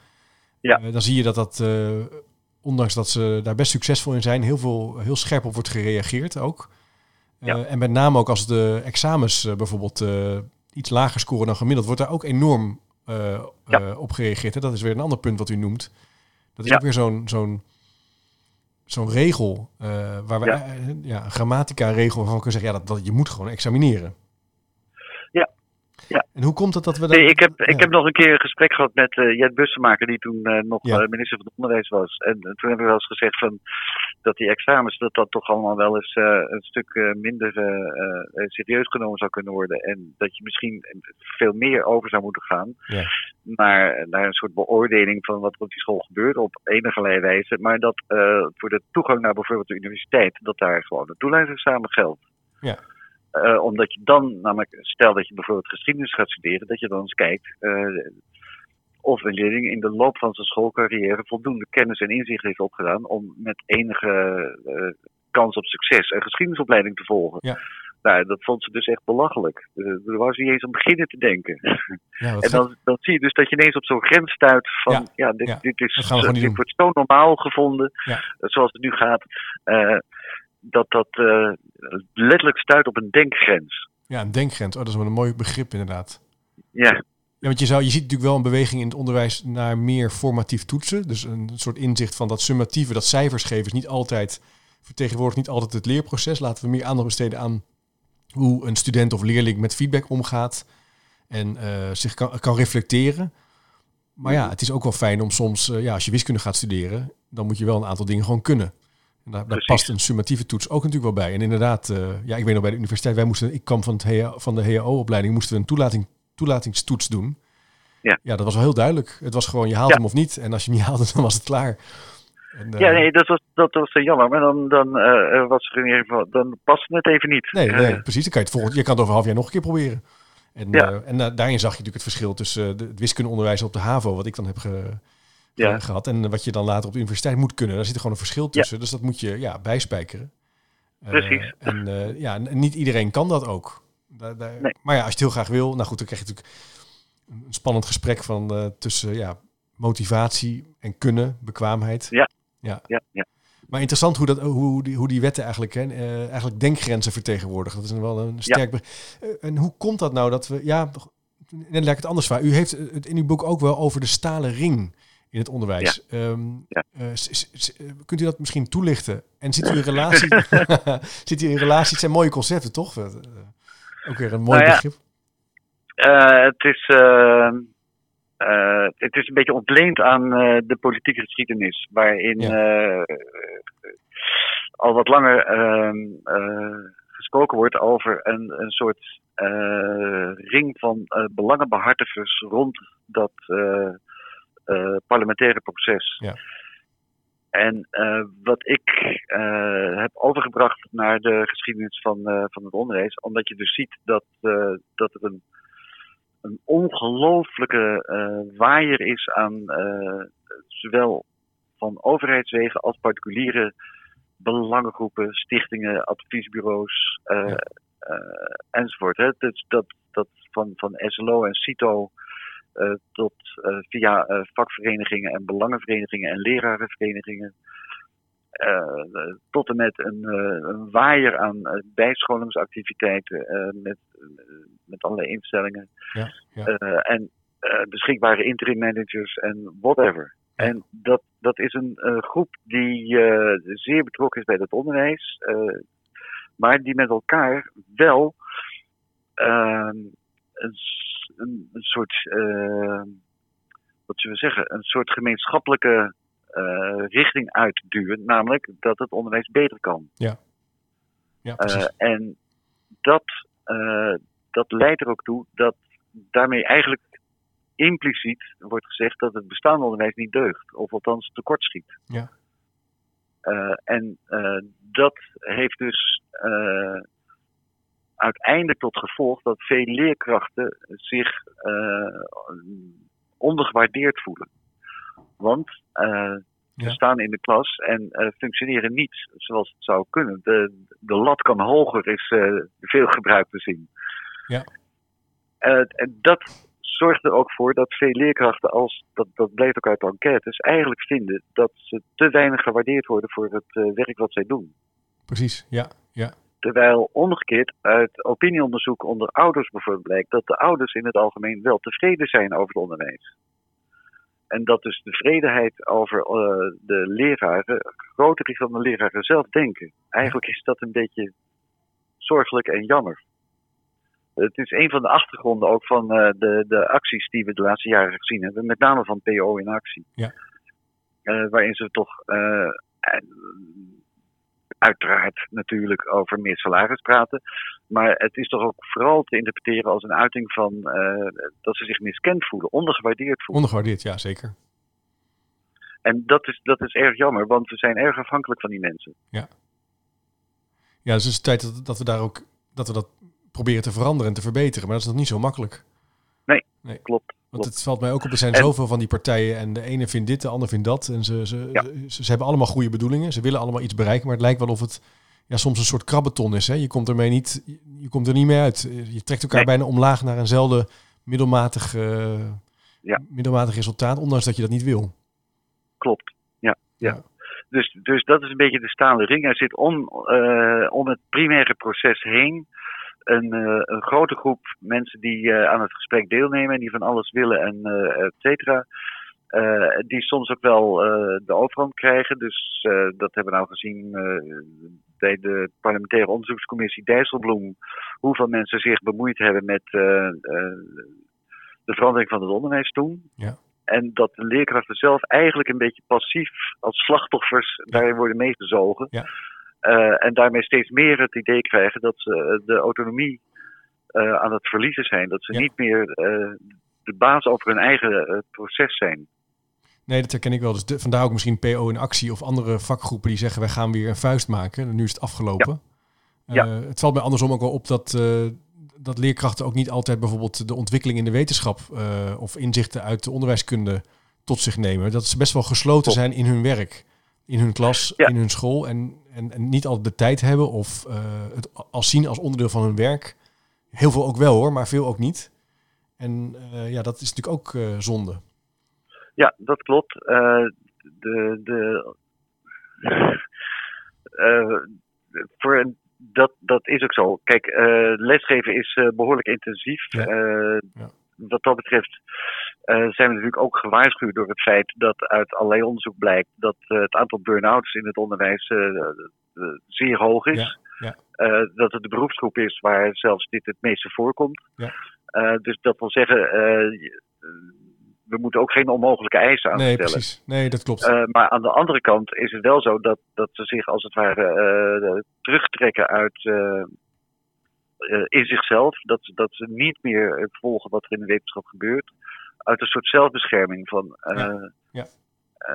Ja. Uh, dan zie je dat dat, uh, ondanks dat ze daar best succesvol in zijn, heel, veel, heel scherp op wordt gereageerd ook. Uh, ja. En met name ook als de examens bijvoorbeeld iets lager scoren dan gemiddeld, wordt daar ook enorm op gereageerd. Hè? Dat is weer een ander punt wat u noemt. Dat is ook weer zo'n zo'n zo'n regel waar we ja. ja een grammatica-regel van kunnen zeggen, ja, dat, dat je moet gewoon examineren. Ja. Ja. En hoe komt het dat we dat... Nee, ik heb, ik heb nog een keer een gesprek gehad met uh, Jet Bussemaker, die toen uh, nog minister van het Onderwijs was. En toen hebben we wel eens gezegd van dat die examens, dat dat toch allemaal wel eens een stuk minder serieus genomen zou kunnen worden. En dat je misschien veel meer over zou moeten gaan. Ja naar, naar een soort beoordeling van wat er op die school gebeurt op enige wijze. Maar dat voor de toegang naar bijvoorbeeld de universiteit, dat daar gewoon een toelatingsexamen geldt. Ja. Uh, omdat je dan, namelijk, stel dat je bijvoorbeeld geschiedenis gaat studeren, dat je dan eens kijkt uh, of een leerling in de loop van zijn schoolcarrière voldoende kennis en inzicht heeft opgedaan om met enige kans op succes een geschiedenisopleiding te volgen. Ja. Nou, dat vond ze dus echt belachelijk. Er was niet eens aan beginnen te denken. Ja, [LAUGHS] en dan, dan zie je dus dat je ineens op zo'n grens stuit van, ja, dit, dit, is, dit wordt zo normaal gevonden, zoals het nu gaat, dat dat uh, letterlijk stuit op een denkgrens. Ja, een denkgrens. Oh, dat is wel een mooi begrip inderdaad. Ja. Ja, want je, zou, je ziet natuurlijk wel een beweging in het onderwijs naar meer formatief toetsen. Dus een soort inzicht van dat summatieve, dat cijfers geven, is niet altijd, vertegenwoordigt niet altijd het leerproces. Laten we meer aandacht besteden aan hoe een student of leerling met feedback omgaat en uh, zich kan, kan reflecteren. Maar ja, het is ook wel fijn om soms, uh, ja, als je wiskunde gaat studeren, dan moet je wel een aantal dingen gewoon kunnen. En daar, daar past een summatieve toets ook natuurlijk wel bij. En inderdaad, uh, ja, ik weet nog bij de universiteit, wij moesten, ik kwam van, het van de HAO-opleiding, moesten we een toelating, toelatingstoets doen. Ja. ja, dat was wel heel duidelijk. Het was gewoon, je haalt hem of niet. En als je hem niet haalde, [LAUGHS] dan was het klaar. En, ja, nee, dat was, dat was jammer. Maar dan, dan, uh, was er in ieder geval, dan past het even niet. Nee, nee precies. Dan kan je, het volgend, je kan het over half jaar nog een keer proberen. En, ja. en daarin zag je natuurlijk het verschil tussen het wiskundeonderwijs op de HAVO, wat ik dan heb ge, ja. gehad, en wat je dan later op de universiteit moet kunnen. Daar zit er gewoon een verschil tussen. Dus dat moet je ja, bijspijkeren. Precies. en ja, niet iedereen kan dat ook. Daar, daar, nee. Maar ja, als je het heel graag wil, nou goed, dan krijg je natuurlijk een spannend gesprek van tussen ja, motivatie en kunnen, bekwaamheid. Ja ja. ja, ja. Maar interessant hoe, dat, hoe, die, hoe die wetten eigenlijk, hè, uh, eigenlijk denkgrenzen vertegenwoordigen. Dat is wel een sterk. Uh, en hoe komt dat nou dat we. Ja, net lijkt het anders waar. U heeft het in uw boek ook wel over de stalen ring in het onderwijs. Ja. Um, ja. Uh, kunt u dat misschien toelichten? En zit u in relatie? [LAUGHS] [LAUGHS] zit u in relatie? Het zijn mooie concepten, toch? ook weer een mooi nou begrip. het is ehm, uh, het is een beetje ontleend aan uh, de politieke geschiedenis, waarin uh, al wat langer ehm, gesproken wordt over een, een soort ring van belangenbehartigers rond dat parlementaire proces. Ja. En wat ik heb overgebracht naar de geschiedenis van, van het onderwijs, omdat je dus ziet dat, dat er een een ongelooflijke waaier is aan zowel van overheidswegen als particuliere belangengroepen, stichtingen, adviesbureaus ja. enzovoort. Hè. Dus dat, dat van, van SLO en CITO tot via vakverenigingen en belangenverenigingen en lerarenverenigingen. Uh, tot en met een, uh, een waaier aan uh, bijscholingsactiviteiten met, met allerlei instellingen. Ja, ja. en beschikbare interim managers en whatever. Ja. En dat, dat is een groep die zeer betrokken is bij het onderwijs, maar die met elkaar wel ehm, een, een, soort, wat zullen we zeggen, een soort gemeenschappelijke uh, richting uitduwen, namelijk dat het onderwijs beter kan. Ja. ja uh, en dat, dat leidt er ook toe dat daarmee eigenlijk impliciet wordt gezegd dat het bestaande onderwijs niet deugt, of althans tekortschiet. Ja. en dat heeft dus uiteindelijk tot gevolg dat veel leerkrachten zich ondergewaardeerd voelen. Want uh, ze staan in de klas en uh, functioneren niet zoals het zou kunnen. De, de lat kan hoger, is uh, veel gebruikte zin. Ja. en dat zorgt er ook voor dat veel leerkrachten, als, dat, dat blijkt ook uit de enquêtes, eigenlijk vinden dat ze te weinig gewaardeerd worden voor het werk wat zij doen. Precies, ja. ja. Terwijl omgekeerd uit opinieonderzoek onder ouders bijvoorbeeld blijkt dat de ouders in het algemeen wel tevreden zijn over het onderwijs. En dat dus de tevredenheid over uh, de leraren groter is dan de leraren zelf denken. Eigenlijk is dat een beetje zorgelijk en jammer. Het is een van de achtergronden ook van uh, de, de acties die we de laatste jaren gezien hebben, met name van PO in actie. Ja. Uh, waarin ze toch uiteraard natuurlijk over meer salaris praten. Maar het is toch ook vooral te interpreteren als een uiting van uh, dat ze zich miskend voelen, ondergewaardeerd voelen. Ondergewaardeerd, ja, zeker. En dat is, dat is erg jammer, want we zijn erg afhankelijk van die mensen. Ja. Ja, dus het is tijd dat, dat we daar ook dat we dat proberen te veranderen en te verbeteren. Maar dat is nog niet zo makkelijk. Nee, nee. klopt. Want het valt mij ook op, er zijn zoveel van die partijen en de ene vindt dit, de ander vindt dat. En ze, ze, ze, ze, hebben allemaal goede bedoelingen, ze willen allemaal iets bereiken, maar het lijkt wel of het ja, soms een soort krabbeton is. Hè? Je komt ermee niet, je komt er niet meer uit. Je trekt elkaar bijna omlaag naar eenzelfde middelmatig, uh, ja. middelmatig resultaat, ondanks dat je dat niet wil. Klopt, ja. ja. Dus, dus dat is een beetje de staande ring. Hij zit om, uh, om het primaire proces heen een, uh, een grote groep mensen die uh, aan het gesprek deelnemen en die van alles willen en uh, et cetera. die soms ook wel de overhand krijgen. Dus dat hebben we nou gezien bij de parlementaire onderzoekscommissie Dijsselbloem. Hoeveel mensen zich bemoeid hebben met de verandering van het onderwijs toen. Ja. En dat de leerkrachten zelf eigenlijk een beetje passief als slachtoffers daarin worden meegezogen. Ja. Uh, en daarmee steeds meer het idee krijgen dat ze de autonomie uh, aan het verliezen zijn. Dat ze Ja. niet meer uh, de baas over hun eigen proces zijn. Nee, dat herken ik wel. Dus de, vandaar ook misschien PO in actie of andere vakgroepen die zeggen wij gaan weer een vuist maken. Nu is het afgelopen. Ja. het valt mij andersom ook wel op dat, dat leerkrachten ook niet altijd bijvoorbeeld de ontwikkeling in de wetenschap of inzichten uit de onderwijskunde tot zich nemen. Dat ze best wel gesloten Top. zijn in hun werk, in hun klas, Ja. in hun school. En, en, en niet altijd de tijd hebben of het als zien als onderdeel van hun werk. Heel veel ook wel hoor, maar veel ook niet. En uh, ja, dat is natuurlijk ook uh, zonde. Ja, dat klopt. De, de, [LAUGHS] voor dat, dat is ook zo. Kijk, lesgeven is behoorlijk intensief. Ja. Ja. Wat dat betreft zijn we natuurlijk ook gewaarschuwd door het feit dat uit allerlei onderzoek blijkt dat het aantal burn-outs in het onderwijs zeer hoog is. Ja. Ja. Dat het de beroepsgroep is waar zelfs dit het meeste voorkomt. Ja. Dus dat wil zeggen, we moeten ook geen onmogelijke eisen aan nee, stellen. Precies. Nee, dat klopt. maar aan de andere kant is het wel zo dat, dat ze zich als het ware terugtrekken uit in zichzelf. Dat, dat ze niet meer volgen wat er in de wetenschap gebeurt. Uit een soort zelfbescherming van. ja. ja. Uh,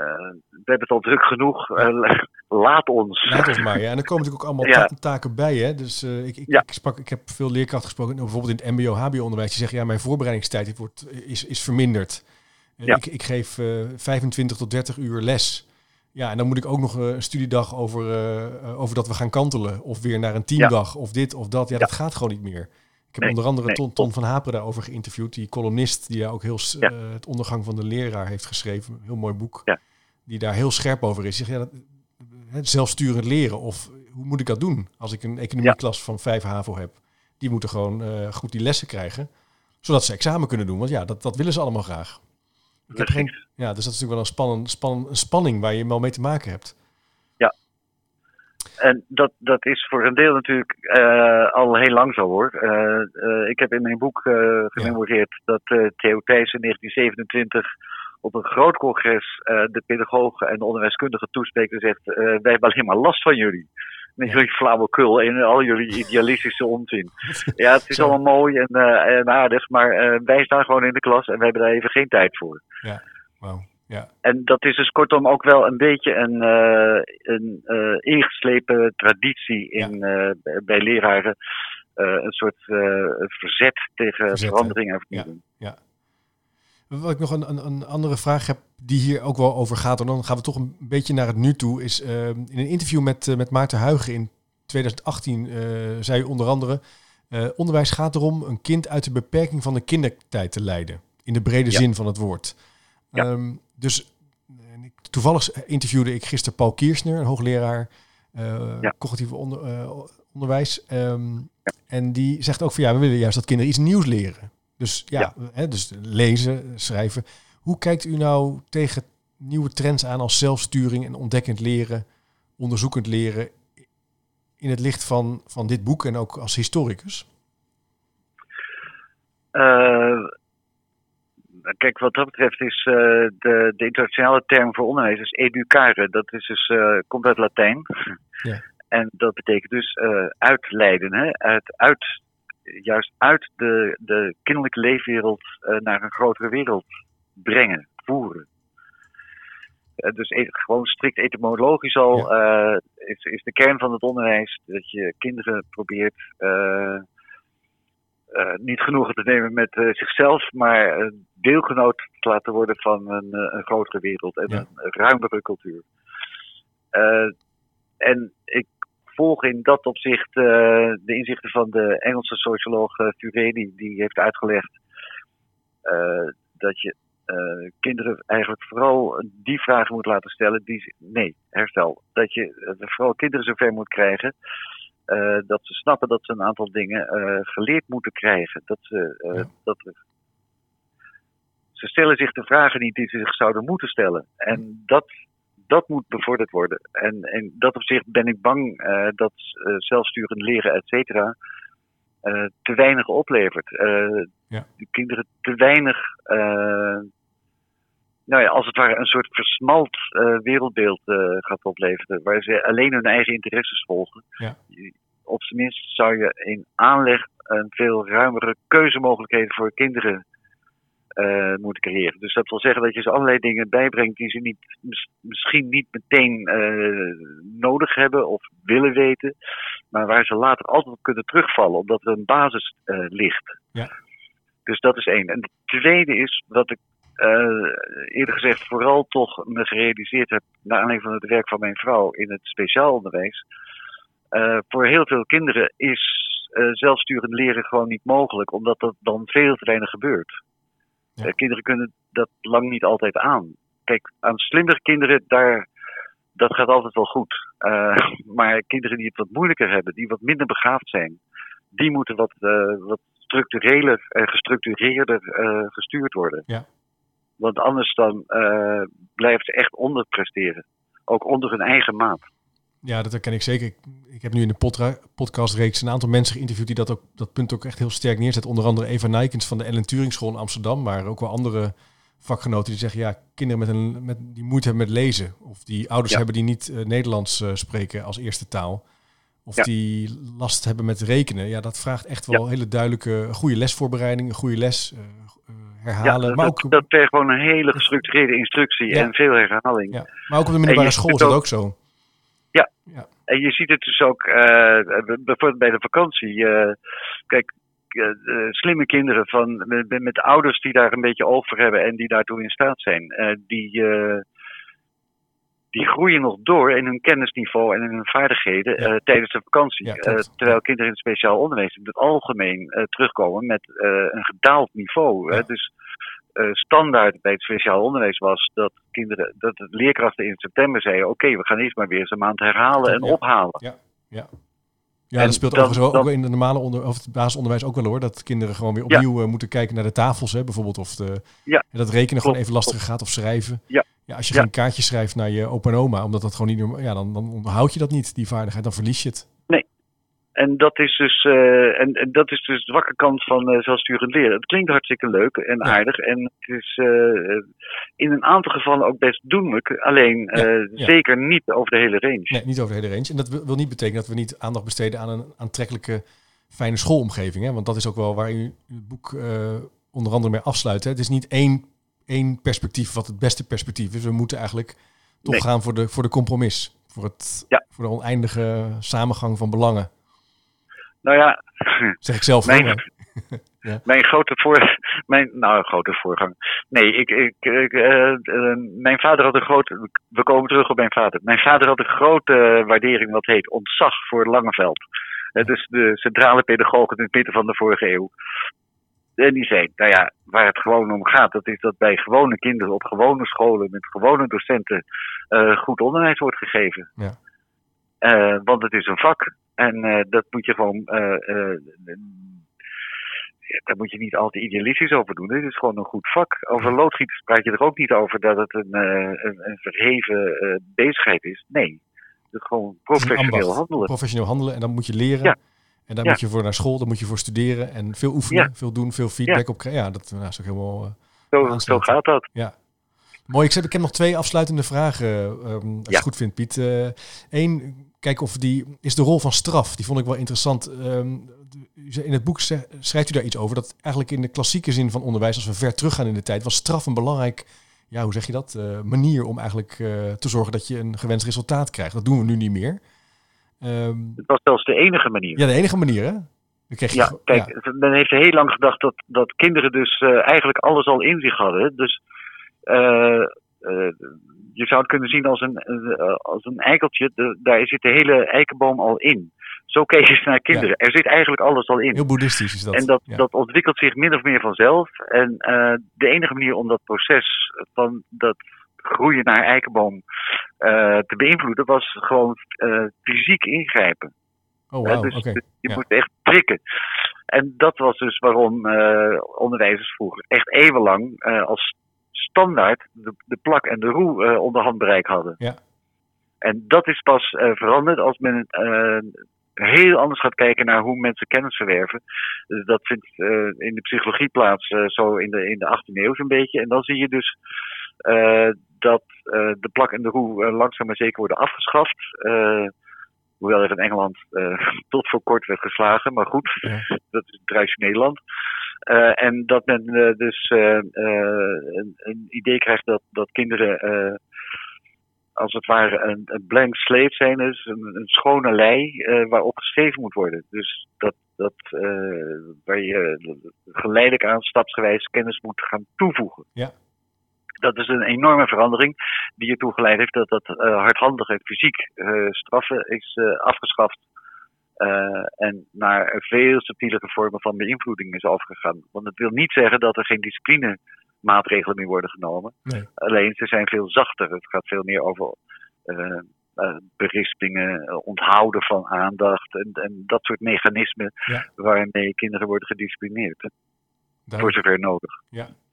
we hebben het al druk genoeg. Uh, [LAUGHS] laat ons. Laat ons maar. Ja. En er komen natuurlijk ook allemaal Ja. taken bij. Hè? Dus ik, ik, ik, sprak, ik heb veel leerkrachten gesproken, bijvoorbeeld in het MBO-HBO-onderwijs. Die zeggen: ja, mijn voorbereidingstijd wordt, is, is verminderd. Ja. Ik, ik geef uh, 25 tot 30 uur les. Ja, en dan moet ik ook nog uh, een studiedag over, uh, over dat we gaan kantelen. Of weer naar een teamdag. Of dit of dat. Ja, Ja. dat gaat gewoon niet meer. Ik heb Nee, onder andere nee, Ton, Ton van Haperen daarover geïnterviewd. Die columnist die daar ook heel Ja. eh, het ondergang van de leraar heeft geschreven. Een heel mooi boek. Ja. Die daar heel scherp over is. Zegt, ja, dat, het zelfsturend leren. Of hoe moet ik dat doen als ik een economieklas van 5 HAVO heb? Die moeten gewoon eh, goed die lessen krijgen. Zodat ze examen kunnen doen. Want ja, dat, dat willen ze allemaal graag. Ik heb Precies. geen, ja, dus dat is natuurlijk wel een, spannen, spannen, een spanning waar je wel mee te maken hebt. En dat, dat is voor een deel natuurlijk eh, al heel lang zo hoor. Eh, eh, ik heb in mijn boek gememoreerd dat Theo Thijs in 1927 op een groot congres de pedagogen en de onderwijskundigen toespreekt en zegt: Wij hebben alleen maar last van jullie. met jullie flauwekul en al jullie idealistische onzin. [LAUGHS] Ja, het is allemaal mooi en, uh, en aardig, maar uh, wij staan gewoon in de klas en we hebben daar even geen tijd voor. Ja, wow. Ja. En dat is dus kortom ook wel een beetje een, uh, een ingeslepen traditie in, ja. bij leraren. een soort verzet tegen verzet, verandering en vernieuwing. Ja, ja. Wat ik nog een, een, een, andere vraag heb die hier ook wel over gaat, en dan gaan we toch een beetje naar het nu toe, is in een interview met, met Maarten Huigen in 2018 uh, zei u onder andere, onderwijs gaat erom een kind uit de beperking van de kindertijd te leiden, in de brede ja. zin van het woord. Ja. Um, dus toevallig interviewde ik gisteren Paul Kiersner, een hoogleraar ja. cognitief onder, onderwijs, um, en die zegt ook van ja, we willen juist dat kinderen iets nieuws leren. Dus ja, ja. Hè, dus lezen, schrijven. Hoe kijkt u nou tegen nieuwe trends aan als zelfsturing en ontdekkend leren, onderzoekend leren in het licht van, van dit boek en ook als historicus? Uh, kijk, wat dat betreft is uh, de, de internationale term voor onderwijs is educare. Dat is dus, uh, komt uit Latijn. Ja. En dat betekent dus uitleiden, hè? Uit, uit juist uit de, de kinderlijke leefwereld naar een grotere wereld brengen, voeren. Dus e gewoon strikt etymologisch al ja. is, is de kern van het onderwijs dat je kinderen probeert niet genoegen te nemen met zichzelf, maar deelgenoot te laten worden van een, een grotere wereld en ja. een ruimere cultuur. en ik volg in dat opzicht de inzichten van de Engelse socioloog Furedi, die heeft uitgelegd dat je kinderen eigenlijk vooral die vragen moet laten stellen die nee, herstel. Dat je vooral kinderen zover moet krijgen dat ze snappen dat ze een aantal dingen geleerd moeten krijgen. Dat ze, ja. dat ze stellen zich de vragen niet die ze zich zouden moeten stellen. En dat dat moet bevorderd worden. En in dat opzicht ben ik bang dat zelfsturend leren, et cetera, te weinig oplevert. Ja. De kinderen te weinig, nou ja, als het ware een soort versmalt wereldbeeld gaat opleveren, waar ze alleen hun eigen interesses volgen. Ja. Op zijn minst zou je in aanleg een veel ruimere keuzemogelijkheden voor kinderen uh, moeten creëren. Dus dat wil zeggen dat je ze allerlei dingen bijbrengt die ze niet, misschien niet meteen uh, nodig hebben of willen weten, maar waar ze later altijd op kunnen terugvallen, omdat er een basis uh, ligt. Ja. Dus dat is één. En het tweede is wat ik eerder gezegd vooral toch me gerealiseerd heb, naar aanleiding van het werk van mijn vrouw in het speciaal onderwijs. Voor heel veel kinderen is zelfsturend leren gewoon niet mogelijk, omdat dat dan veel te weinig gebeurt. Ja. Uh, kinderen kunnen dat lang niet altijd aan. Kijk, aan slimmere kinderen, daar, dat gaat altijd wel goed. [LAUGHS] Maar kinderen die het wat moeilijker hebben, die wat minder begaafd zijn, die moeten wat, wat structureler en gestructureerder gestuurd worden. Ja. Want anders dan blijft ze echt onderpresteren. Ook onder hun eigen maat. Ja, dat herken ik zeker. Ik, ik heb nu in de podcastreeks een aantal mensen geïnterviewd die dat, ook, dat punt ook echt heel sterk neerzet. Onder andere Eva Nijkens van de Ellen Turing School in Amsterdam, maar ook wel andere vakgenoten die zeggen, ja, kinderen met een, met, die moeite hebben met lezen. Of die ouders hebben die niet uh, Nederlands uh, spreken als eerste taal. Of ja. die last hebben met rekenen. Ja, dat vraagt echt wel ja. hele duidelijke, goede lesvoorbereiding, een goede les uh, herhalen. Maar dat, ook, dat vergt gewoon een hele gestructureerde instructie en veel herhaling. Ja. Maar ook op de middelbare school is dat ook zo. Ja. ja. En je ziet het dus ook uh, bijvoorbeeld bij de vakantie. Uh, kijk, uh, slimme kinderen van, met, met, ouders die daar een beetje voor hebben en die daartoe in staat zijn, die, die groeien nog door in hun kennisniveau en in hun vaardigheden ja. tijdens de vakantie. Ja, terwijl kinderen in het speciaal onderwijs in het algemeen terugkomen met een gedaald niveau. Ja. Dus standaard bij het speciaal onderwijs was dat kinderen, dat de leerkrachten in september zeiden: oké, okay, we gaan eerst maar weer eens een maand herhalen en ja. ophalen. Ja, ja. Ja, en dat speelt dan, overigens ook in het normale onder, of het basisonderwijs ook wel hoor. Dat kinderen gewoon weer opnieuw ja. uh, moeten kijken naar de tafels, hè, bijvoorbeeld. Of de, ja. dat rekenen Klopt. gewoon even lastiger gaat of schrijven. Ja. Ja, als je geen kaartje schrijft naar je opa en oma, omdat dat gewoon niet ja, dan, dan onthoud je dat niet, die vaardigheid. Dan verlies je het. En dat is dus, uh, en, en, dat is dus de zwakke kant van uh, zelfsturend leren. Het klinkt hartstikke leuk en ja. aardig. En het is uh, in een aantal gevallen ook best doenlijk. Alleen ja, ja. zeker niet over de hele range. Nee, niet over de hele range. En dat wil niet betekenen dat we niet aandacht besteden aan een aantrekkelijke, fijne schoolomgeving. Hè? Want dat is ook wel waar u het boek onder andere mee afsluit. Hè? Het is niet één, één perspectief wat het beste perspectief is. We moeten eigenlijk toch nee. gaan voor de, voor de compromis. Voor, het, voor de oneindige samengang van belangen. Nou ja. [LAUGHS] Zeg ik zelf. Mijn, [LAUGHS] ja. mijn grote voor. Mijn, nou, grote voorgang. Nee, ik, ik, ik uh, uh, mijn vader had een grote. We komen terug op mijn vader. Mijn vader had een grote waardering wat heet ontzag voor Langeveld. Uh, dus de centrale pedagoog in het midden van de vorige eeuw. En die zei, nou ja, waar het gewoon om gaat, dat is dat bij gewone kinderen op gewone scholen met gewone docenten goed onderwijs wordt gegeven. Ja. want het is een vak. En uh, dat moet je gewoon. Uh, uh, daar moet je niet al te idealistisch over doen. Dit is gewoon een goed vak. Over loodgieters praat je er ook niet over dat het een, een, een verheven bezigheid is. Nee. Het is gewoon professioneel handelen. Professioneel handelen en dan moet je leren. Ja. En dan Ja. moet je voor naar school, dan moet je voor studeren en veel oefenen, Ja. veel doen, veel feedback op krijgen. Ja, dat nou, is ook helemaal. eh, Zo, zo gaat dat. Ja. Mooi, ik heb, ik heb nog twee afsluitende vragen, ehm, als je Ja. het goed vindt, Piet. Eén, kijk of die is de rol van straf. Die vond ik wel interessant. Ehm, in het boek schrijft u daar iets over dat eigenlijk in de klassieke zin van onderwijs, als we ver teruggaan in de tijd, was straf een belangrijk, ja, hoe zeg je dat, eh, manier om eigenlijk eh, te zorgen dat je een gewenst resultaat krijgt. Dat doen we nu niet meer. Ehm, Het was zelfs de enige manier. ja, de enige manier, hè? Je Ja, kijk, men heeft heel lang gedacht dat, dat kinderen dus eh, eigenlijk alles al in zich hadden. Dus eh, eh, je zou het kunnen zien als een, eh, als een eikeltje. De, daar zit de hele eikenboom al in. Zo keek je naar kinderen. Er zit eigenlijk alles al in. heel boeddhistisch is dat. En dat, ja. dat ontwikkelt zich min of meer vanzelf. En eh, de enige manier om dat proces van dat groeien naar eikenboom eh, te beïnvloeden was gewoon eh, fysiek ingrijpen. oh, wauw, dus dus je ja. moet echt prikken. En dat was dus waarom eh, onderwijzers vroeger echt eeuwenlang eh, als standaard de, de plak en de roe eh, onder handbereik hadden. Ja. En dat is pas eh, veranderd als men eh, heel anders gaat kijken naar hoe mensen kennis verwerven. Dus dat vindt in de psychologie plaats, zo in de, in de 18e eeuw zo'n beetje. En dan zie je dus dat de plak en de roe langzaam maar zeker worden afgeschaft. Hoewel er in Engeland [LAUGHS] tot voor kort werd geslagen, maar goed, Ja. [LAUGHS] dat is het traditioneel Eh, en dat men eh, dus eh, een, een idee krijgt dat, dat kinderen als het ware een, een blank slate zijn, dus een, een schone lei waarop geschreven moet worden. Dus dat, dat waar je geleidelijk aan stapsgewijs kennis moet gaan toevoegen. Ja. Dat is een enorme verandering die ertoe geleid heeft dat dat hardhandig en fysiek straffen is afgeschaft. Eh, en naar veel subtielere vormen van beïnvloeding is overgegaan. Want het wil niet zeggen dat er geen disciplinemaatregelen meer worden genomen. Nee. Alleen ze zijn veel zachter. Het gaat veel meer over eh, berispingen, onthouden van aandacht en, en dat soort mechanismen Ja. waarmee kinderen worden gedisciplineerd. Voor zover nodig.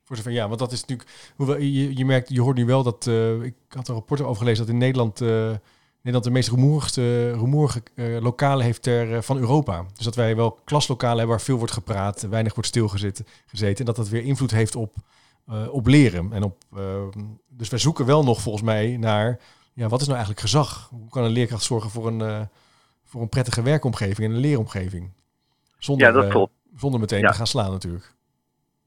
Voor zover, ja, want dat is natuurlijk. Hoewel, je, je merkt, je hoort nu wel dat. ik had een rapport over gelezen dat in Nederland. Nederland de meest rumoerigste, rumoerige eh, lokalen heeft ter, eh, van Europa. Dus dat wij wel klaslokalen hebben waar veel wordt gepraat, weinig wordt stilgezeten. Gezeten, en dat dat weer invloed heeft op, eh, op leren. En op, dus wij zoeken wel nog volgens mij naar. Ja, wat is nou eigenlijk gezag? Hoe kan een leerkracht zorgen voor een, voor een prettige werkomgeving en een leeromgeving? Zonder, Ja, dat klopt. zonder meteen Ja. te gaan slaan natuurlijk.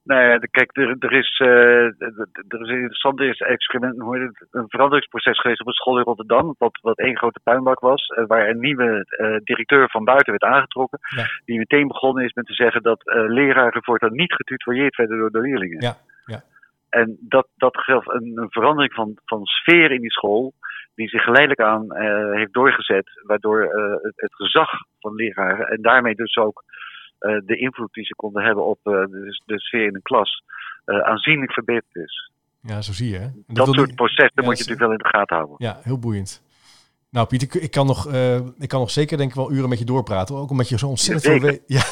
Nou ja, kijk, er, er, is, eh, er is een interessant experiment, hoe het, een veranderingsproces geweest op een school in Rotterdam, wat, wat één grote puinbak was, eh, waar een nieuwe eh, directeur van buiten werd aangetrokken, Ja. die meteen begonnen is met te zeggen dat leraren voortaan niet getutoieerd werden door de leerlingen. Ja, ja. En dat, dat gaf een, een verandering van, van sfeer in die school, die zich geleidelijk aan heeft doorgezet, waardoor het, het gezag van leraren en daarmee dus ook de invloed die ze konden hebben op eh, de, de sfeer in de klas eh, aanzienlijk verbeterd is. Ja, zo zie je. Hè? Dat, soort processen Ja, moet je natuurlijk wel in de gaten houden. Ja, heel boeiend. Nou, Piet, ik, kan nog, eh, ik kan nog zeker denk ik wel uren met je doorpraten. Ook omdat je zo ontzettend, veel, weet, [LAUGHS] ja,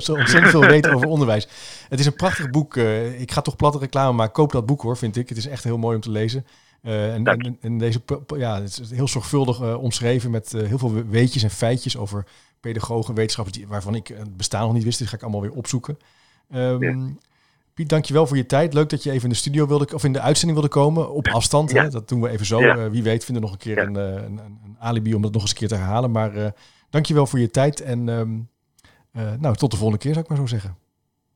zo ontzettend veel weet over onderwijs. Het is een prachtig boek. eh, ik ga toch platte reclame maken. Koop dat boek hoor, vind ik. Het is echt heel mooi om te lezen. En, en, en, deze, ja, het is heel zorgvuldig omschreven met heel veel weetjes en feitjes over pedagogen, wetenschappers, die, waarvan ik het bestaan nog niet wist. Die ga ik allemaal weer opzoeken. Um, ja. Piet, dankjewel voor je tijd. Leuk dat je even in de studio wilde, of in de uitzending wilde komen. Op afstand. Hè? Dat doen we even zo. Wie weet vinden we nog een keer een, een, een, alibi om dat nog eens een keer te herhalen. Maar dankjewel voor je tijd. En um, uh, nou, tot de volgende keer, zou ik maar zo zeggen.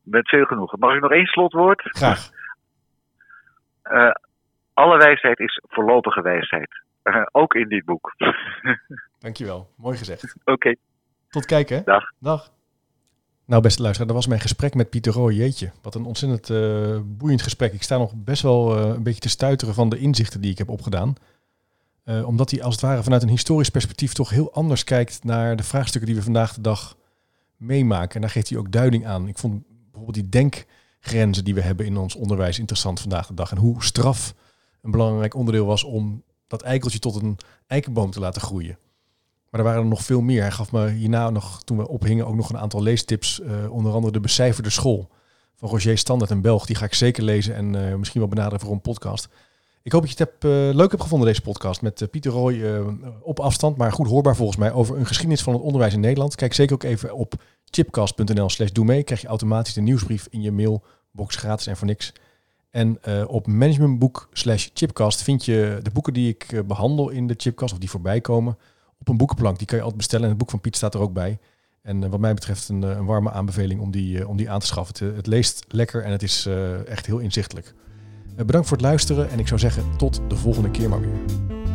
Met veel genoegen. Mag ik nog één slotwoord? Graag. Alle wijsheid is voorlopige wijsheid. ook in dit boek. [LAUGHS] dankjewel. Mooi gezegd. Oké. Tot kijken. Dag. Dag. Nou, beste luisteraar, dat was mijn gesprek met Pieter Roy. Jeetje, wat een ontzettend uh, boeiend gesprek. Ik sta nog best wel uh, een beetje te stuiteren van de inzichten die ik heb opgedaan. Uh, omdat hij als het ware vanuit een historisch perspectief toch heel anders kijkt naar de vraagstukken die we vandaag de dag meemaken. En daar geeft hij ook duiding aan. Ik vond bijvoorbeeld die denkgrenzen die we hebben in ons onderwijs interessant vandaag de dag. En hoe straf een belangrijk onderdeel was om dat eikeltje tot een eikenboom te laten groeien. Maar er waren er nog veel meer. Hij gaf me hierna nog, toen we ophingen, ook nog een aantal leestips. Uh, onder andere de Becijferde School van Roger Standard en Belg. Die ga ik zeker lezen en uh, misschien wel benaderen voor een podcast. Ik hoop dat je het hebt, uh, leuk hebt gevonden, deze podcast. Met Pieter Roy op afstand, maar goed hoorbaar volgens mij. Over een geschiedenis van het onderwijs in Nederland. Kijk zeker ook even op chipcast.nl slash doe mee. Krijg je automatisch de nieuwsbrief in je mailbox gratis en voor niks. En op managementboek slash chipcast vind je de boeken die ik behandel in de chipcast. Of die voorbij komen op een boekenplank. Die kan je altijd bestellen. En het boek van Piet staat er ook bij. En uh, wat mij betreft een, een, warme aanbeveling om die, om die aan te schaffen. Het, leest lekker en het is echt heel inzichtelijk. bedankt voor het luisteren en ik zou zeggen tot de volgende keer maar weer.